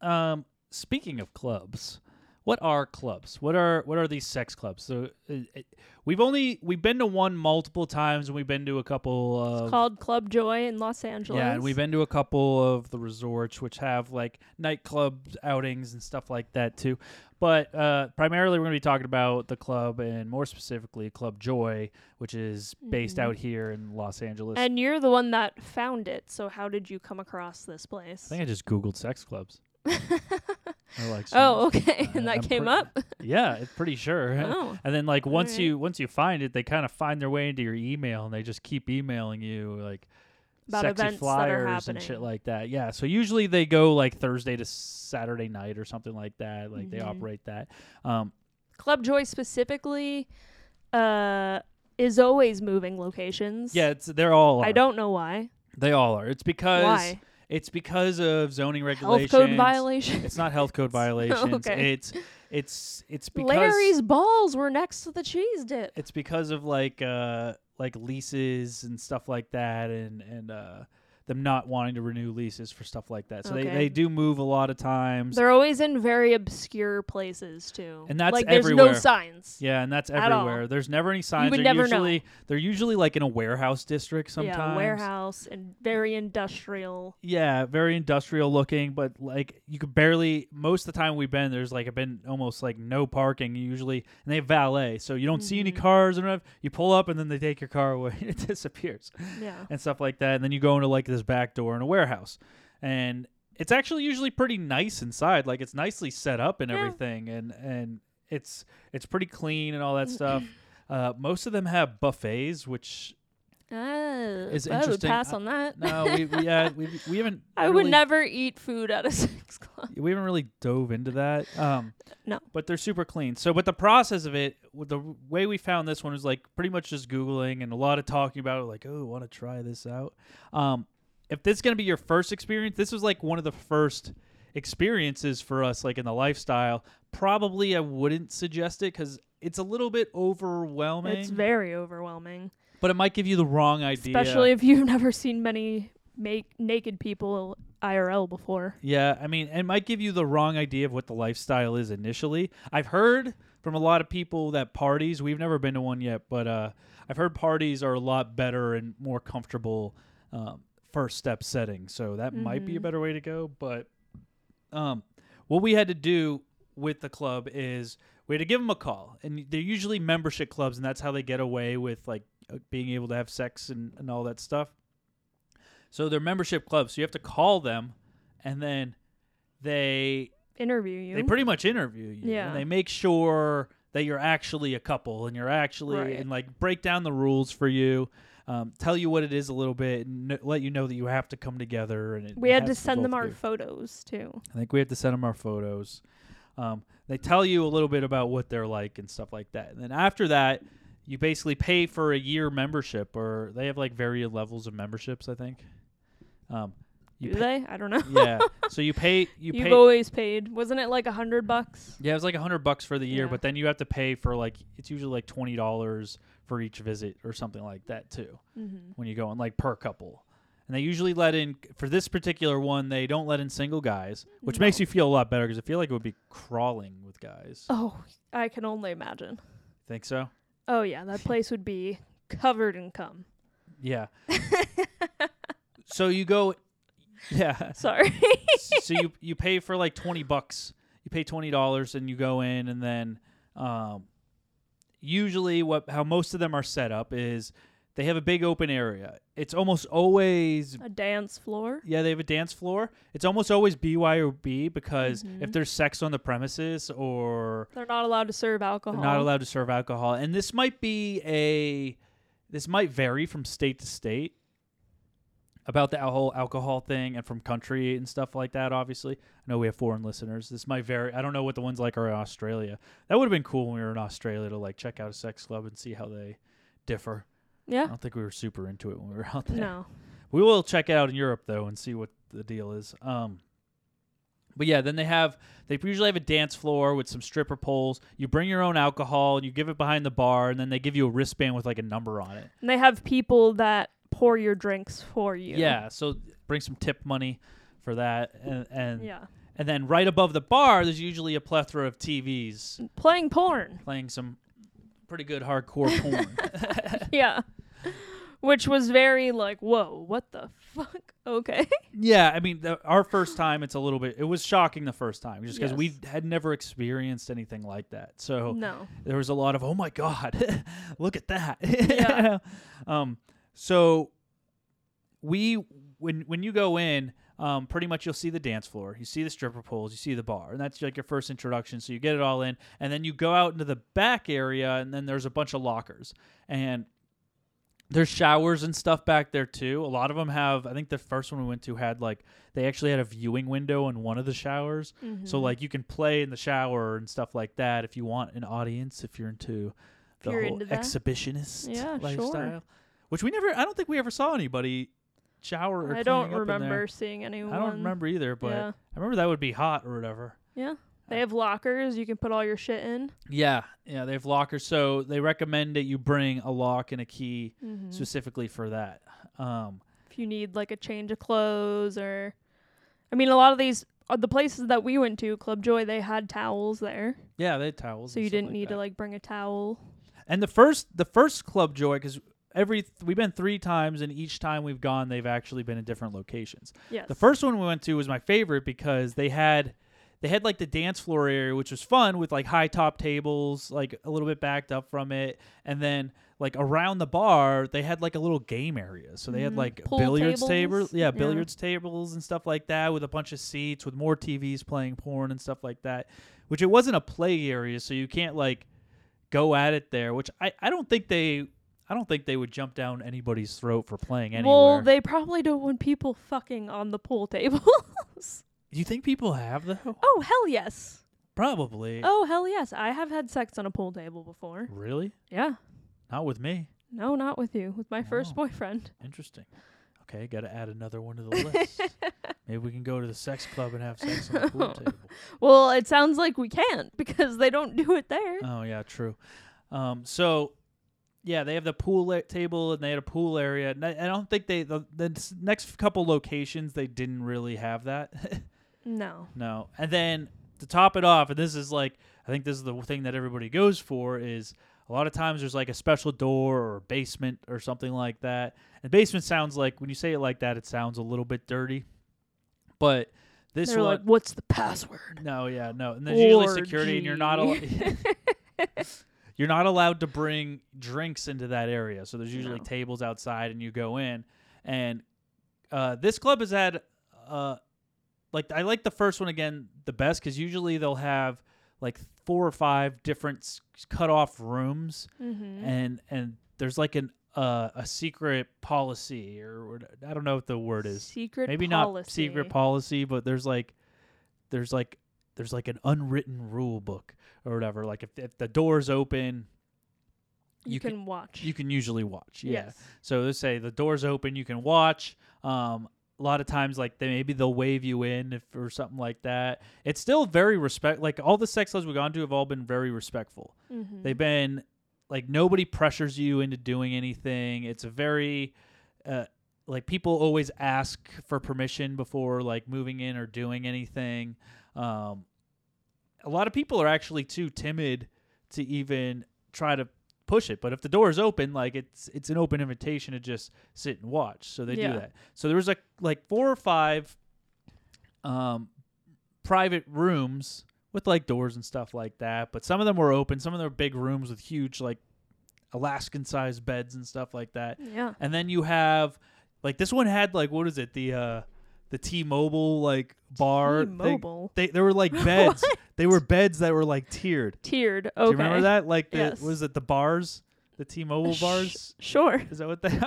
um, speaking of clubs, what are clubs? What are what are these sex clubs? So, uh, it, we've only we've been to one multiple times, and we've been to a couple of It's called Club Joy in Los Angeles. yeah, and we've been to a couple of the resorts which have like nightclub outings and stuff like that too. But uh, primarily, we're going to be talking about the club, and more specifically, Club Joy, which is based Mhm. out here in Los Angeles. And you're the one that found it. So how did you come across this place? I think I just googled sex clubs. Like oh, okay. uh, and that I'm came pre- up. Yeah, it's pretty sure. oh, And then like once Alright. you once you find it, they kind of find their way into your email and they just keep emailing you like About sexy events that are flyers and shit like that. Yeah, so usually they go like Thursday to Saturday night or something like that. Like they Mhm. operate that. Um, Club Joy specifically, uh, is always moving locations. yeah, it's they're all. Are. I don't know why. They all are. It's because Why? It's because of zoning regulations. Health code violation. It's not health code violations. Okay. It's it's it's because Larry's balls were next to the cheese dip. it's because of like uh like leases and stuff like that and and uh them not wanting to renew leases for stuff like that so they, Okay. they do move a lot of times They're always in very obscure places too. And that's like there's no signs. yeah and that's everywhere there's never any signs You would they're never know. usually they're usually like in a warehouse district sometimes Yeah, warehouse and very industrial. yeah very industrial looking but like you could barely most of the time we've been there's like been almost like no parking usually and they have valet so you don't see any Mhm. cars and whatever. you pull up and then they take your car away and it disappears Yeah. and stuff like that. And then you go into like this back door in a warehouse, and it's actually usually pretty nice inside. Like it's nicely set up and Yeah. everything, and and it's it's pretty clean and all that stuff. Uh, most of them have buffets, which Ah, It's I would interesting. pass I- on that. no, we we, uh, we we haven't. I really, would never eat food at a sex club. We haven't really dove into that. Um, No. but they're super clean. So, but the process of it, with the way we found this one was like pretty much just googling and a lot of talking about it. Like, oh, want to try this out? Um, if this is gonna be your first experience, this was like one of the first experiences for us, like in the lifestyle. Probably, I wouldn't suggest it because it's a little bit overwhelming. It's very overwhelming, but it might give you the wrong idea. especially if you've never seen many make naked people IRL before. Yeah, I mean, it might give you the wrong idea of what the lifestyle is initially. I've heard from a lot of people that parties, we've never been to one yet, but uh, I've heard parties are a lot better and more comfortable um, first step setting. So that might be a Mhm. better way to go. But um, what we had to do with the club is we had to give them a call, and they're usually membership clubs, and that's how they get away with like uh, being able to have sex and, and all that stuff. So they're membership clubs. So you have to call them, and then they Interview you. they pretty much interview you. Yeah. And they make sure that you're actually a couple and you're actually Right. and like break down the rules for you. Um, tell you what it is a little bit, and let you know that you have to come together. And We had to send them our be- photos too. I think we have to send them our photos. Um, they tell you a little bit about what they're like and stuff like that. And then after that, you basically pay for a year membership, or they have like various levels of memberships. I think. Um, you Do pay- they? I don't know. yeah. So you pay. You You've pay. always paid. Wasn't it like a hundred bucks? Yeah, it was like a hundred bucks for the year, Yeah. but then you have to pay for like it's usually like twenty dollars for each visit or something like that too Mm-hmm. when you go in like per couple. And they usually let in for this particular one, they don't let in single guys, which makes you feel a lot better because I feel like it would be crawling with guys. Oh, I can only imagine. Think so? Oh yeah, that place would be covered in cum. Yeah. so you go, yeah. Sorry. so you you pay for like twenty bucks. You pay twenty dollars and you go in, and then um, usually what how most of them are set up is they have a big open area. It's almost always a dance floor. yeah they have a dance floor. It's almost always BYOB because if Mhm. there's sex on the premises or They're not allowed to serve they're alcohol. not allowed to serve alcohol, and this might be a this might vary from state to state about the whole alcohol thing and from country and stuff like that. Obviously, I know we have foreign listeners. This might vary. I don't know what the ones like are in Australia. That would have been cool when we were in Australia to like check out a sex club and see how they differ. Yeah, I don't think we were super into it when we were out there. No. We will check it out in Europe though and see what the deal is. Um, but yeah, then they have they usually have a dance floor with some stripper poles. You bring your own alcohol and you give it behind the bar, and then they give you a wristband with like a number on it. And they have people that pour your drinks for you. Yeah, so bring some tip money for that, and and, Yeah. and then right above the bar, there's usually a plethora of TVs Playing porn. playing some pretty good hardcore porn. yeah. Which was very like, whoa, what the fuck? Okay. Yeah, I mean, the, our first time, it's a little bit. It was shocking the first time, just because we had never experienced anything like that. So no. there was a lot of, oh my god, look at that. Yeah. um. So we, when when you go in, um, pretty much you'll see the dance floor, you see the stripper poles, you see the bar, and that's like your first introduction. So you get it all in, and then you go out into the back area, and then there's a bunch of lockers, and there's showers and stuff back there too. A lot of them have. I think the first one we went to had like they actually had a viewing window in one of the showers, so Mhm. like you can play in the shower and stuff like that if you want an audience. If you're into If the you're whole into exhibitionist Yeah, sure. Which we never. I don't think we ever saw anybody shower. Or I don't cleaning up in there. remember seeing anyone. I don't remember either, but yeah. I remember that would be hot or whatever. Yeah. They have lockers you can put all your shit in. Yeah, yeah, they have lockers, so they recommend that you bring a lock and a key Mhm. specifically for that. Um, if you need like a change of clothes or I mean a lot of these uh, the places that we went to Club Joy they had towels there. yeah, they had towels, So you didn't like need that. to like bring a towel. And the first, the first Club Joy, because every we've been three times, and each time we've gone, they've actually been in different locations. Yes. The first one we went to was my favorite because they had they had like the dance floor area, which was fun with like high top tables, like a little bit backed up from it, and then like around the bar they had like a little game area. So they had Mhm. like Pool billiards tables? tables, yeah, Yeah. billiards tables and stuff like that, with a bunch of seats with more TVs playing porn and stuff like that. Which it wasn't a play area, so you can't like go at it there. Which I I don't think they. I don't think they would jump down anybody's throat for playing anywhere. Well, they probably don't want people fucking on the pool tables. Do you think people have though? oh hell yes. Probably. Oh hell yes. I have had sex on a pool table before. Really? Yeah. Not with me. No, not with you. With my first Oh. boyfriend. Interesting. Okay, got to add another one to the list. Maybe we can go to the sex club and have sex on the pool table. Well, it sounds like we can't because they don't do it there. Oh yeah, true. Um, so yeah, they have the pool table and they had a pool area. And I, I don't think they the, the next couple locations they didn't really have that. no. no, and then to top it off, and this is like I think this is the thing that everybody goes for is a lot of times there's like a special door or basement or something like that. And basement sounds like when you say it like that, it sounds a little bit dirty. But this They're one, like, what's the password? no, yeah, no, and there's usually security, and you're not G. al- you're not allowed to bring drinks into that area. So there's usually No. tables outside, and you go in. And uh, this club has had, uh, like, I like the first one again the best because usually they'll have like four or five different s- cut off rooms, mm-hmm. and and there's like an uh, a secret policy or what- I don't know what the word is. Secret Maybe policy. not secret policy, but there's like there's like there's like an unwritten rule book or whatever. Like if, if the door's open, You, you can- can watch. you can usually watch. Yeah. Yes. So let's say the door's open, you can watch. Um, a lot of times, like they maybe they'll wave you in if or something like that. It's still very respect. Like all the sex clubs we've gone to have all been very respectful. Mhm. They've been like nobody pressures you into doing anything. It's a very uh, like people always ask for permission before like moving in or doing anything. Um, a lot of people are actually too timid to even try to push it. But if the door is open, like it's it's an open invitation to just sit and watch. So they Yeah. do that. So there was like like four or five um private rooms with like doors and stuff like that. But some of them were open. Some of them were big rooms with huge like Alaskan sized beds and stuff like that. Yeah. And then you have like this one had like what is it the uh the T-Mobile like bar. T-Mobile. They they were like beds. they were beds that were like tiered. Tiered. Okay. Do you remember that? Like the Yes. was it the bars, the T-Mobile Sh- bars? Sure. Is that what they?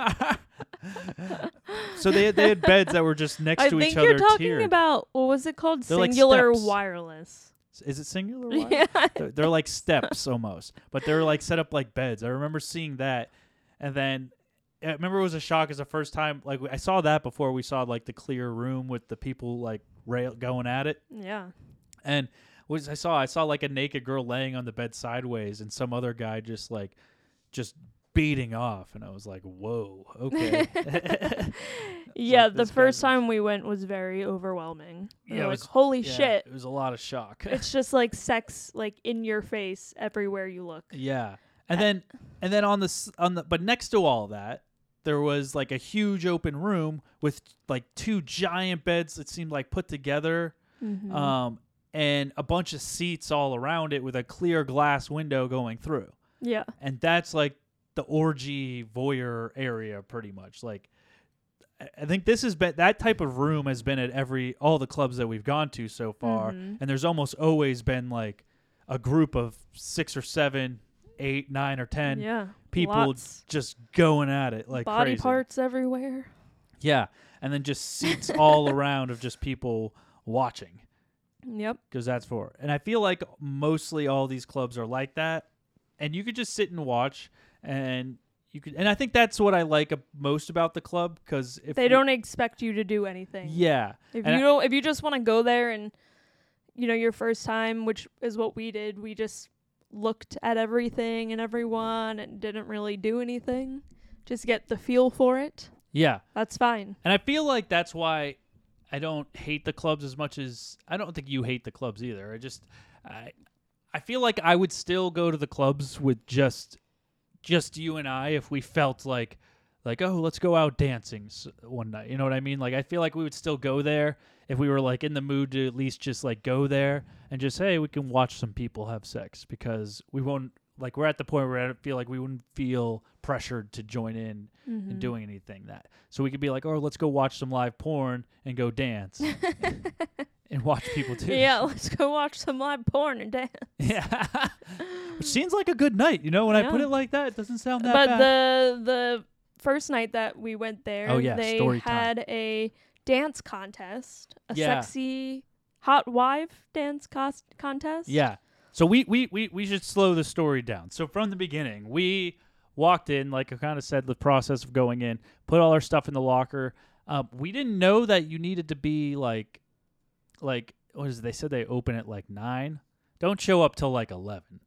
so they had, they had beds that were just next I to think you're talking tiered. about what was it called? They're Cingular steps. wireless. Is it Cingular? wire? Yeah. they're, they're like steps almost, but they're like set up like beds. I remember seeing that, and then I remember it was a shock as the first time. Like I saw that before we saw like the clear room with the people like rail going at it, Yeah. and was I saw I saw like a naked girl laying on the bed sideways, and some other guy just like just beating off, and I was like, whoa, okay. yeah, like the first time we went was very overwhelming. We Yeah, like, was- holy Yeah, shit. It was a lot of shock. it's just like sex like in your face everywhere you look. Yeah, and then and then on the on the but next to all that, there was like a huge open room with like two giant beds that seemed like put together, Mhm. um, and a bunch of seats all around it with a clear glass window going through, yeah. and that's like the orgy voyeur area, pretty much. Like, I- think this has been that type of room has been at every all the clubs that we've gone to so far, Mhm. and there's almost always been like a group of six or seven, eight, nine or ten yeah. People Lots. just going at it like body crazy. parts everywhere. Yeah, and then just seats all around of just people watching Yep. because that's for. And I feel like mostly all these clubs are like that, and you could just sit and watch, and you could. And I think that's what I like a- most about the club because if They you- don't expect you to do anything. Yeah, If and you I- don't if you just want to go there and you know your first time, which is what we did, we just looked at everything and everyone and didn't really do anything. Just get the feel for it. yeah. That's fine. And I feel like that's why I don't hate the clubs as much as I don't think you hate the clubs either. I just I I feel like I would still go to the clubs with just just you and I if we felt like like oh let's go out dancing one night. You know what I mean? Like I feel like we would still go there if we were like in the mood to at least just like go there and just hey we can watch some people have sex because we won't like we're at the point where I feel like we wouldn't feel pressured to join in Mm-hmm. and doing anything that. So we could be like, oh, let's go watch some live porn and go dance and watch people too. yeah, let's go watch some live porn and dance. yeah. Which seems like a good night, you know. When I put it like that, it doesn't sound that but bad. the the first night that we went there, Oh, yeah, they story time. had a dance contest, a Yeah. sexy hot wife dance cos- contest. yeah. So we, we we we should slow the story down. So from the beginning, we walked in, like I kind of said, the process of going in, put all our stuff in the locker. Um, we didn't know that you needed to be like, like what is it? They said they open at like nine. Don't show up till like eleven.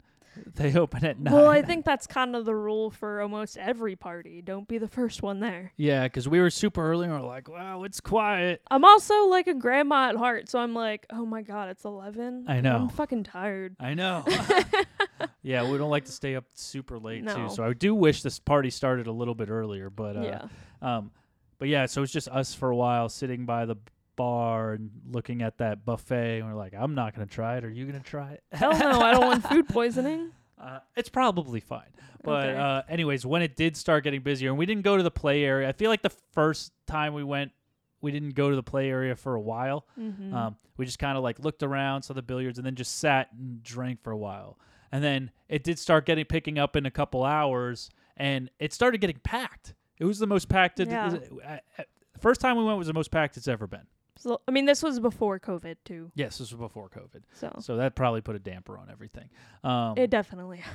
They open at nine. Well, I think that's kind of the rule for almost every party. Don't be the first one there. Yeah, because we were super early and we are like, wow, it's quiet. I'm also like a grandma at heart, so I'm like, oh my god, it's 11. I know. I'm fucking tired. I know. yeah, we don't like to stay up super late No. too. So I do wish this party started a little bit earlier, but uh, yeah. um, but yeah, so it's just us for a while sitting by the bar and looking at that buffet, and we're like, I'm not gonna try it. Are you gonna try it? Hell no, I don't want food poisoning. Uh, it's probably fine. But Okay. uh, anyways, when it did start getting busier, and we didn't go to the play area, I feel like the first time we went, we didn't go to the play area for a while. Mm-hmm. Um, we just kind of like looked around, saw the billiards, and then just sat and drank for a while. And then it did start getting picking up in a couple hours, and it started getting packed. It was the most packed. Yeah. it- uh, uh, the first time we went was the most packed it's ever been. So, I mean, this was before COVID too, Yes, this was before COVID, so so that probably put a damper on everything. Um, it definitely.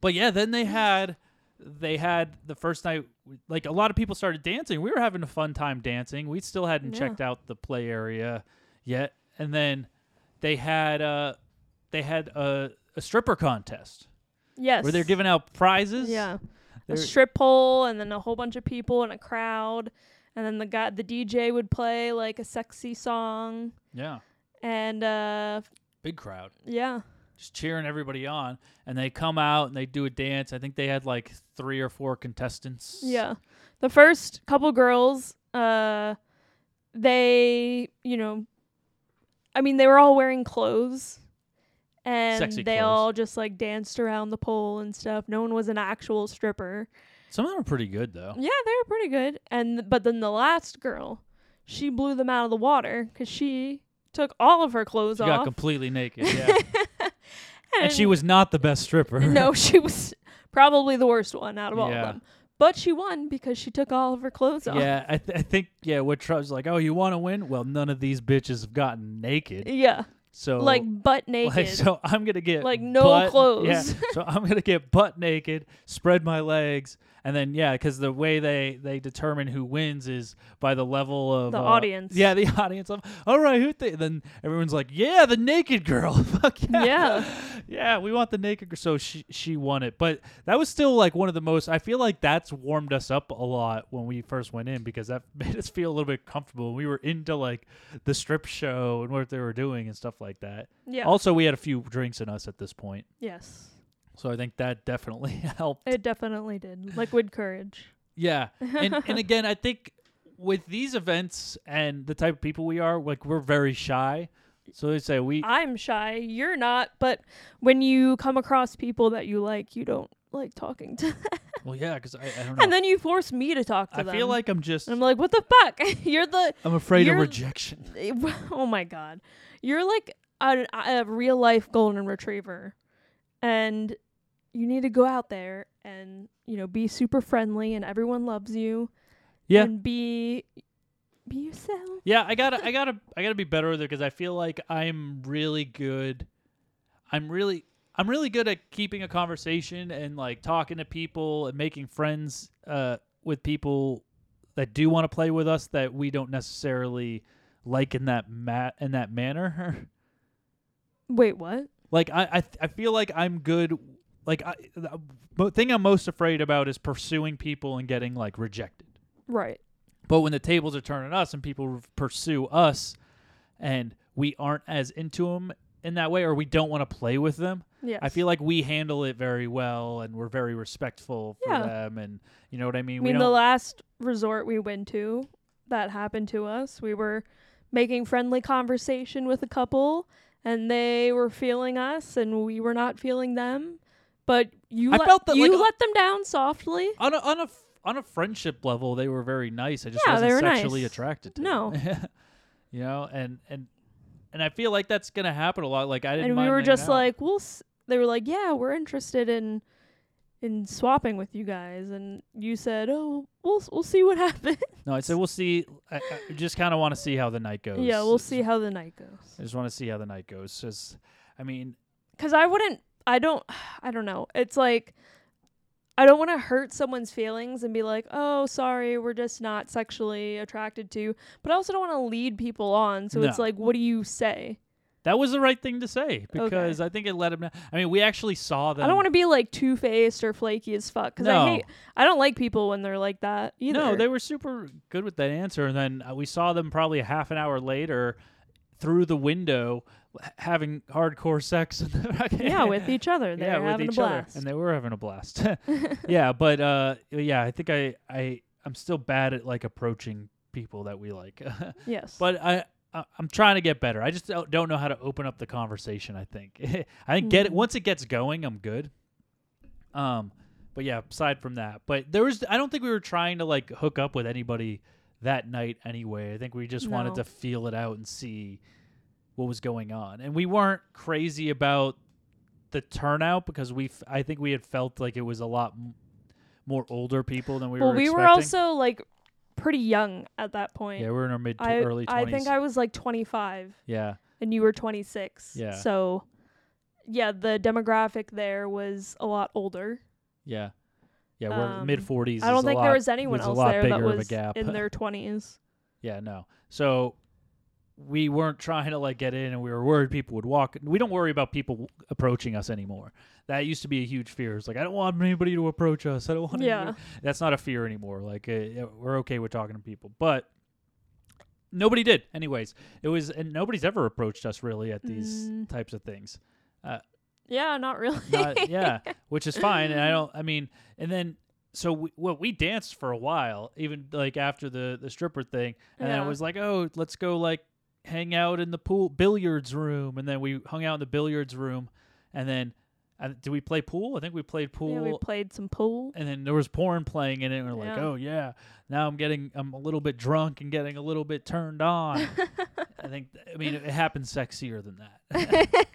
But yeah, then they had they had the first night like a lot of people started dancing. We were having a fun time dancing. We still hadn't Yeah. checked out the play area yet. And then they had uh they had a, a stripper contest yes. where they're giving out prizes. Yeah. They're- a strip pole and then a whole bunch of people in a crowd and then the guy the DJ would play like a sexy song Yeah. and uh Big crowd. yeah Just cheering everybody on. And they come out and they do a dance. I think they had like three or four contestants. yeah the first couple girls uh they you know I mean they were all wearing clothes and Sexy they clothes. all just like danced around the pole and stuff no one was an actual stripper Some of them are pretty good though. Yeah, they were pretty good. And but then the last girl, she blew them out of the water because she took all of her clothes She off. got completely naked. Yeah. and, and she was not the best stripper. no, she was probably the worst one out of all Yeah. of them. But she won because she took all of her clothes off. Yeah, I, th- I think yeah. What Trump's like, oh, you want to win? Well, none of these bitches have gotten naked, Yeah, so like butt naked. like, so I'm gonna get Like, no butt- clothes. Yeah, so I'm gonna get butt naked, spread my legs, and then yeah, because the way they they determine who wins is by the level of The uh, audience. Yeah, the audience. Of all right, who? Th-? Then everyone's like, yeah, the naked girl. Fuck yeah. Yeah. yeah, we want the naked girl. So she she won it, but that was still like one of the most. I feel like that's warmed us up a lot when we first went in because that made us feel a little bit comfortable. We were into like the strip show and what they were doing and stuff like that. yeah. Also, we had a few drinks in us at this point, yes, so I think that definitely helped. it definitely did. Liquid courage. Yeah, and and again, I think with these events and the type of people we are, like we're very shy. So they say we I'm shy. You're not. But when you come across people that you like, you don't like talking to. well, yeah, because I, I don't know. and then you force me to talk to I them. I feel like I'm just And I'm like, what the fuck? You're the I'm afraid of rejection. Eh, oh my god, you're like a, a real life golden retriever, and you need to go out there and you know be super friendly, and everyone loves you. Yeah. and be be yourself. Yeah, I gotta, I gotta, I gotta be better with it because I feel like I'm really good. I'm really, I'm really good at keeping a conversation and like talking to people and making friends uh, with people that do want to play with us that we don't necessarily like in that mat in that manner. Wait, what? like I, I, I feel like I'm good. Like I, the thing I'm most afraid about is pursuing people and getting like rejected. Right. But when the tables are turning us and people pursue us and we aren't as into them in that way or we don't want to play with them, Yes. I feel like we handle it very well and we're very respectful for Yeah. them and you know what I mean? I we mean, the last resort we went to that happened to us, we were making friendly conversation with a couple, and they were feeling us, and we were not feeling them. But you I let, felt that, you like, uh, let them down softly. on a on a on a friendship level they were very nice. I just Yeah, wasn't sexually nice. attracted to them. No. you know, and and and I feel like that's going to happen a lot. Like I didn't And we were just out. like, we'll. S-. They were like, yeah, we're interested in in swapping with you guys, and you said, oh, we'll s- we'll see what happens. No, I said we'll see. I, I just kind of want to see how the night goes. yeah, we'll see how the night goes. I just want to see how the night goes. Just, I mean, Cause I wouldn't. I don't. I don't know. It's like. I don't want to hurt someone's feelings and be like, "Oh, sorry, we're just not sexually attracted to." But I also don't want to lead people on. So it's like, what do you say? that was the right thing to say because I think it let him. know. I mean, we actually saw them. I don't want to be like two faced or flaky as fuck. Cause No. I hate. I don't like people when they're like that either. No, they were super good with that answer, and then uh, we saw them probably a half an hour later through the window having hardcore sex. yeah, with each other. They're yeah, with having each a other, and they were having a blast. yeah, but uh, yeah, I think I I I'm still bad at like approaching people that we like, yes. but I. I- I'm trying to get better. I just don't know how to open up the conversation. I think. I think get it Mhm. once it gets going, I'm good. Um, but yeah, aside from that, but there was I don't think we were trying to like hook up with anybody that night anyway. I think we just wanted to feel it out and see what was going on, and we weren't crazy about the turnout because we I think we had felt like it was a lot m- more older people than we were. well, were we were also like pretty young at that point. yeah, we were in our mid to I early I think I was like 25 yeah, and you were 26. Yeah. So yeah, the demographic there was a lot older. yeah, yeah. We're Um, mid forties. I don't think there was anyone was else there that bigger of a was in their 20s. Yeah, no. So we weren't trying to like get in, and we were worried people would walk. We don't worry about people approaching us anymore. That used to be a huge fear. It's like I don't want anybody to approach us. I don't want. Yeah. anybody- That's not a fear anymore. Like uh, we're okay with talking to people, but nobody did. Anyways, it was, and nobody's ever approached us really at these Mm. types of things. Yeah, not really. Not, yeah, which is fine. And I don't. I mean, and then so we, well, we danced for a while, even like after the the stripper thing, and then it was like, oh, let's go like hang out in the pool billiards room, and then we hung out in the billiards room, and then uh, did we play pool? I think we played pool. Yeah, we played some pool. and then there was porn playing in it, and we're like, "Oh yeah!" Now I'm getting, I'm a little bit drunk and getting a little bit turned on. I think, I mean, it happened sexier than that.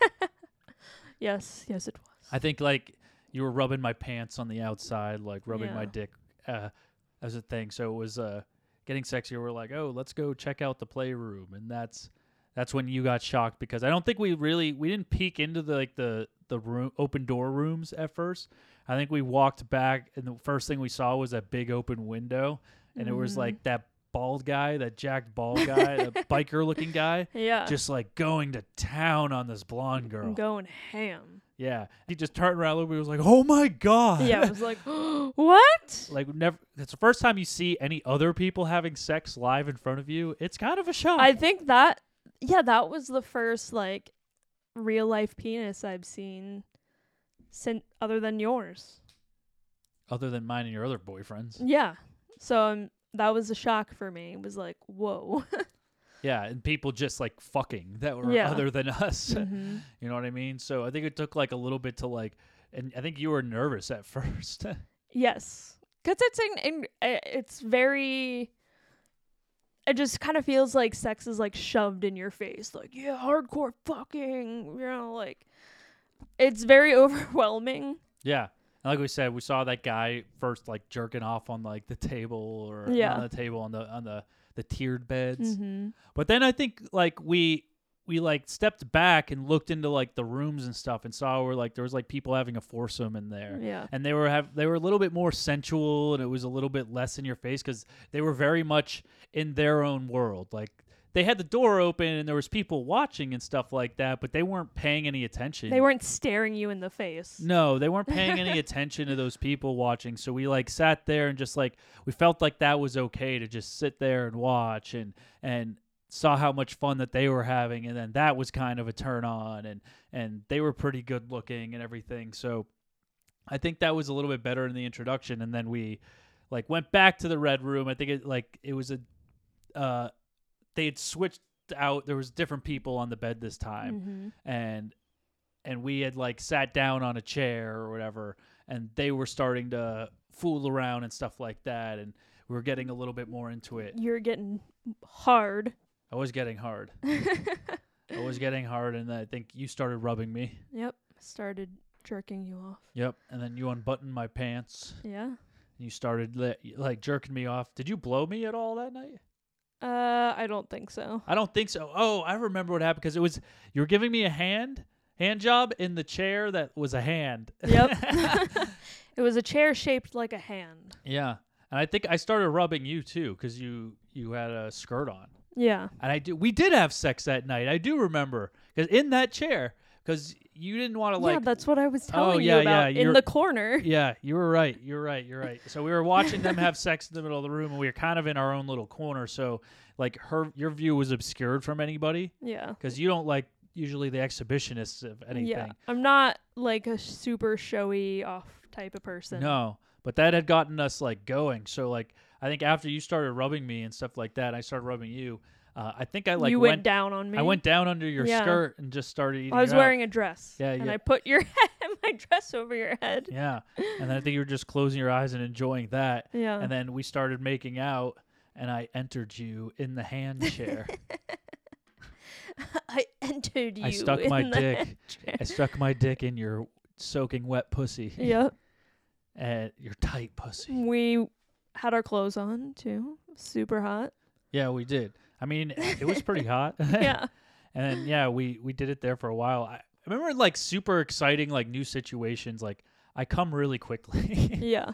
yes, yes it was. I think like you were rubbing my pants on the outside, like rubbing my dick uh, as a thing. So it was uh, getting sexier. We're like, oh, let's go check out the playroom, and that's that's when you got shocked because I don't think we really we didn't peek into the like the the room open door rooms at first. I think we walked back, and the first thing we saw was that big open window, and it was Mhm. like that bald guy, that jacked bald guy, the biker looking guy, Yeah. just like going to town on this blonde girl. Going ham. Yeah, he just turned around and was like, "Oh my god!" Yeah, I was like, what? like never. It's the first time you see any other people having sex live in front of you. It's kind of a shock. I think that, yeah, that was the first like real life penis I've seen, sin- other than yours. other than mine and your other boyfriends. Yeah. So um, that was a shock for me. It was like, whoa. Yeah, and people just like fucking that were Yeah. other than us. Mhm. You know what I mean? So I think it took like a little bit to like, and I think you were nervous at first. Yes, because it's in, in, uh, it's very. It just kind of feels like sex is like shoved in your face, like yeah, hardcore fucking, you know, like it's very overwhelming. yeah. And like we said, we saw that guy first like jerking off on like the table or Yeah. on the table on the on the the tiered beds. Mm-hmm. But then I think like we we like stepped back and looked into like the rooms and stuff and saw where like there was like people having a foursome in there. Yeah, And they were have they were a little bit more sensual and it was a little bit less in your face cuz they were very much in their own world. Like they had the door open and there was people watching and stuff like that, but they weren't paying any attention. they weren't staring you in the face. No, they weren't paying any attention to those people watching. So we like sat there and just like we felt like that was okay to just sit there and watch and and saw how much fun that they were having and then that was kind of a turn on and and they were pretty good looking and everything. So I think that was a little bit better in the introduction and then we like went back to the red room. I think it like it was a uh they had switched out there was different people on the bed this time Mm-hmm. and and we had like sat down on a chair or whatever and they were starting to fool around and stuff like that and we were getting a little bit more into it You're getting hard. i was getting hard i was getting hard and i think you started rubbing me Yep. Started jerking you off. yep and then you unbuttoned my pants Yeah. and you started li- like jerking me off did you blow me at all that night Uh, I don't think so. i don't think so oh i remember what happened because it was you were giving me a hand hand job in the chair that was a hand Yep. it was a chair shaped like a hand. Yeah, and I think I started rubbing you too because you you had a skirt on, Yeah. and I do. We did have sex that night. I do remember because in that chair because you didn't want to like. yeah, that's what I was oh, telling yeah, you about yeah, in the corner. yeah, you were right. You're right. You're right. So we were watching them have sex in the middle of the room, and we were kind of in our own little corner. So like her, your view was obscured from anybody Yeah. because you don't like usually the exhibitionists of anything. Yeah. I'm not like a super showy off type of person. No, but that had gotten us like going. So like I think after you started rubbing me and stuff like that, I started rubbing you. Uh, I think I like you went, down on me. I went down under your Yeah. skirt and just started eating. I was you out. wearing a dress. Yeah, And yeah. I put your my dress over your head. Yeah, and then I think you were just closing your eyes and enjoying that, Yeah. and then we started making out, and I entered you in the hand chair. I entered you. I stuck my the dick. I stuck my dick in your soaking wet pussy. Yep. and your tight pussy. We had our clothes on too. Super hot. Yeah, we did. I mean, it was pretty hot. yeah. And yeah, we we did it there for a while. I, I remember like super exciting like new situations. Like I come really quickly, Yeah.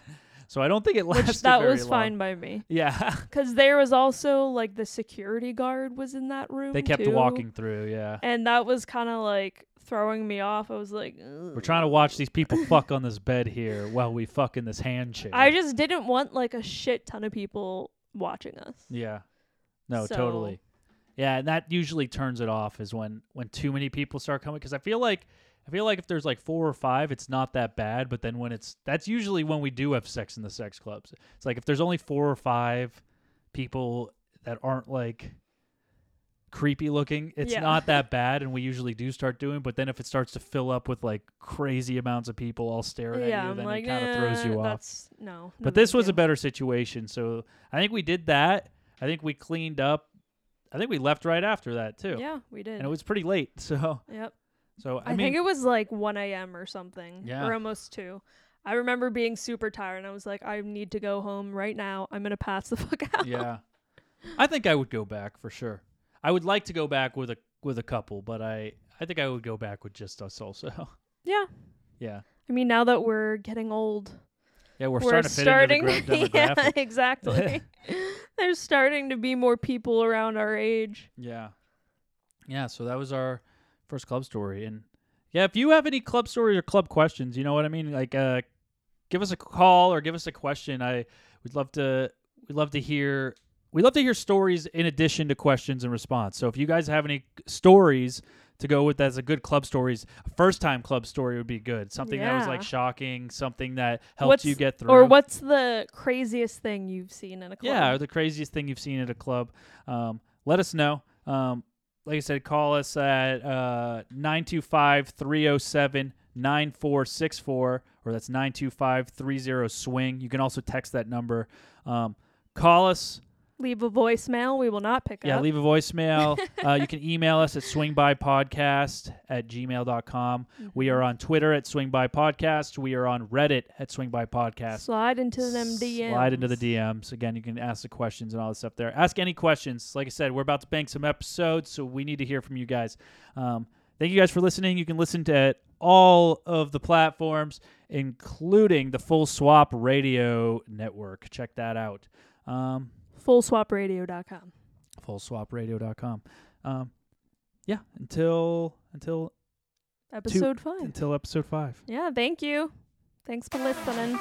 so I don't think it lasted. Which that was long. fine by me. Yeah, Cause there was also like the security guard was in that room. they kept too, walking through. Yeah, And that was kind of like throwing me off. I was like, we're trying to watch these people fuck on this bed here while we fuck in this hand chair. I just didn't want like a shit ton of people watching us. yeah, no, So- totally. Yeah, and that usually turns it off is when when too many people start coming because I feel like I feel like if there's like four or five, it's not that bad. But then when it's that's usually when we do have sex in the sex clubs. It's like if there's only four or five people that aren't like creepy looking, it's Yeah. not that bad, and we usually do start doing. But then if it starts to fill up with like crazy amounts of people all staring yeah, at you, I'm then like, it kind of throws you "Eh, off. No. no But this was a better situation, so I think we did that. I think we cleaned up. I think we left right after that too, Yeah, we did. and it was pretty late. So, yep. so I, I, mean, think it was like 1 a.m. or something. Yeah. Or almost 2. I remember being super tired and I was like, I need to go home right now. I'm going to pass the fuck out. yeah, I think I would go back for sure. I would like to go back with a with a couple, but I I think I would go back with just us also. Yeah. yeah, I mean, now that we're getting old, yeah, we're, we're, starting to fit into the gra- yeah, exactly. There's starting to be more people around our age. Yeah. Yeah, so that was our first club story and yeah, if you have any club stories or club questions, you know what I mean? Like uh give us a call or give us a question. I we'd love to we'd love to hear we'd love to hear stories in addition to questions and response. So if you guys have any stories to go with as a good club stories, first time club story would be good. Something that was like shocking, something that helped What's- you get through. Or what's the craziest thing you've seen in a club? Yeah, or the craziest thing you've seen at a club. Um, let us know. Um, like I said, call us at uh, 925-307-9464, or that's 925-30-SWING. You can also text that number. Um, call us. Leave a voicemail. We will not pick Yeah, up. Yeah, leave a voicemail. uh, you can email us at swingbipodcast at gmail.com. We Mm-hmm. are on Twitter at swingbipodcast. We are on Reddit at swingbipodcast. Slide into them DMs. Slide into the DMs. Again, you can ask the questions and all this stuff there. Ask any questions. Like I said, we're about to bank some episodes, so we need to hear from you guys. Um, thank you guys for listening. You can listen to all of the platforms, including the Full Swap Radio Network. Check that out. Um, FullSwapRadio.com. fullswapradio.com. Um, yeah, until until Episode 5. until episode five. Yeah, thank you. Thanks for listening.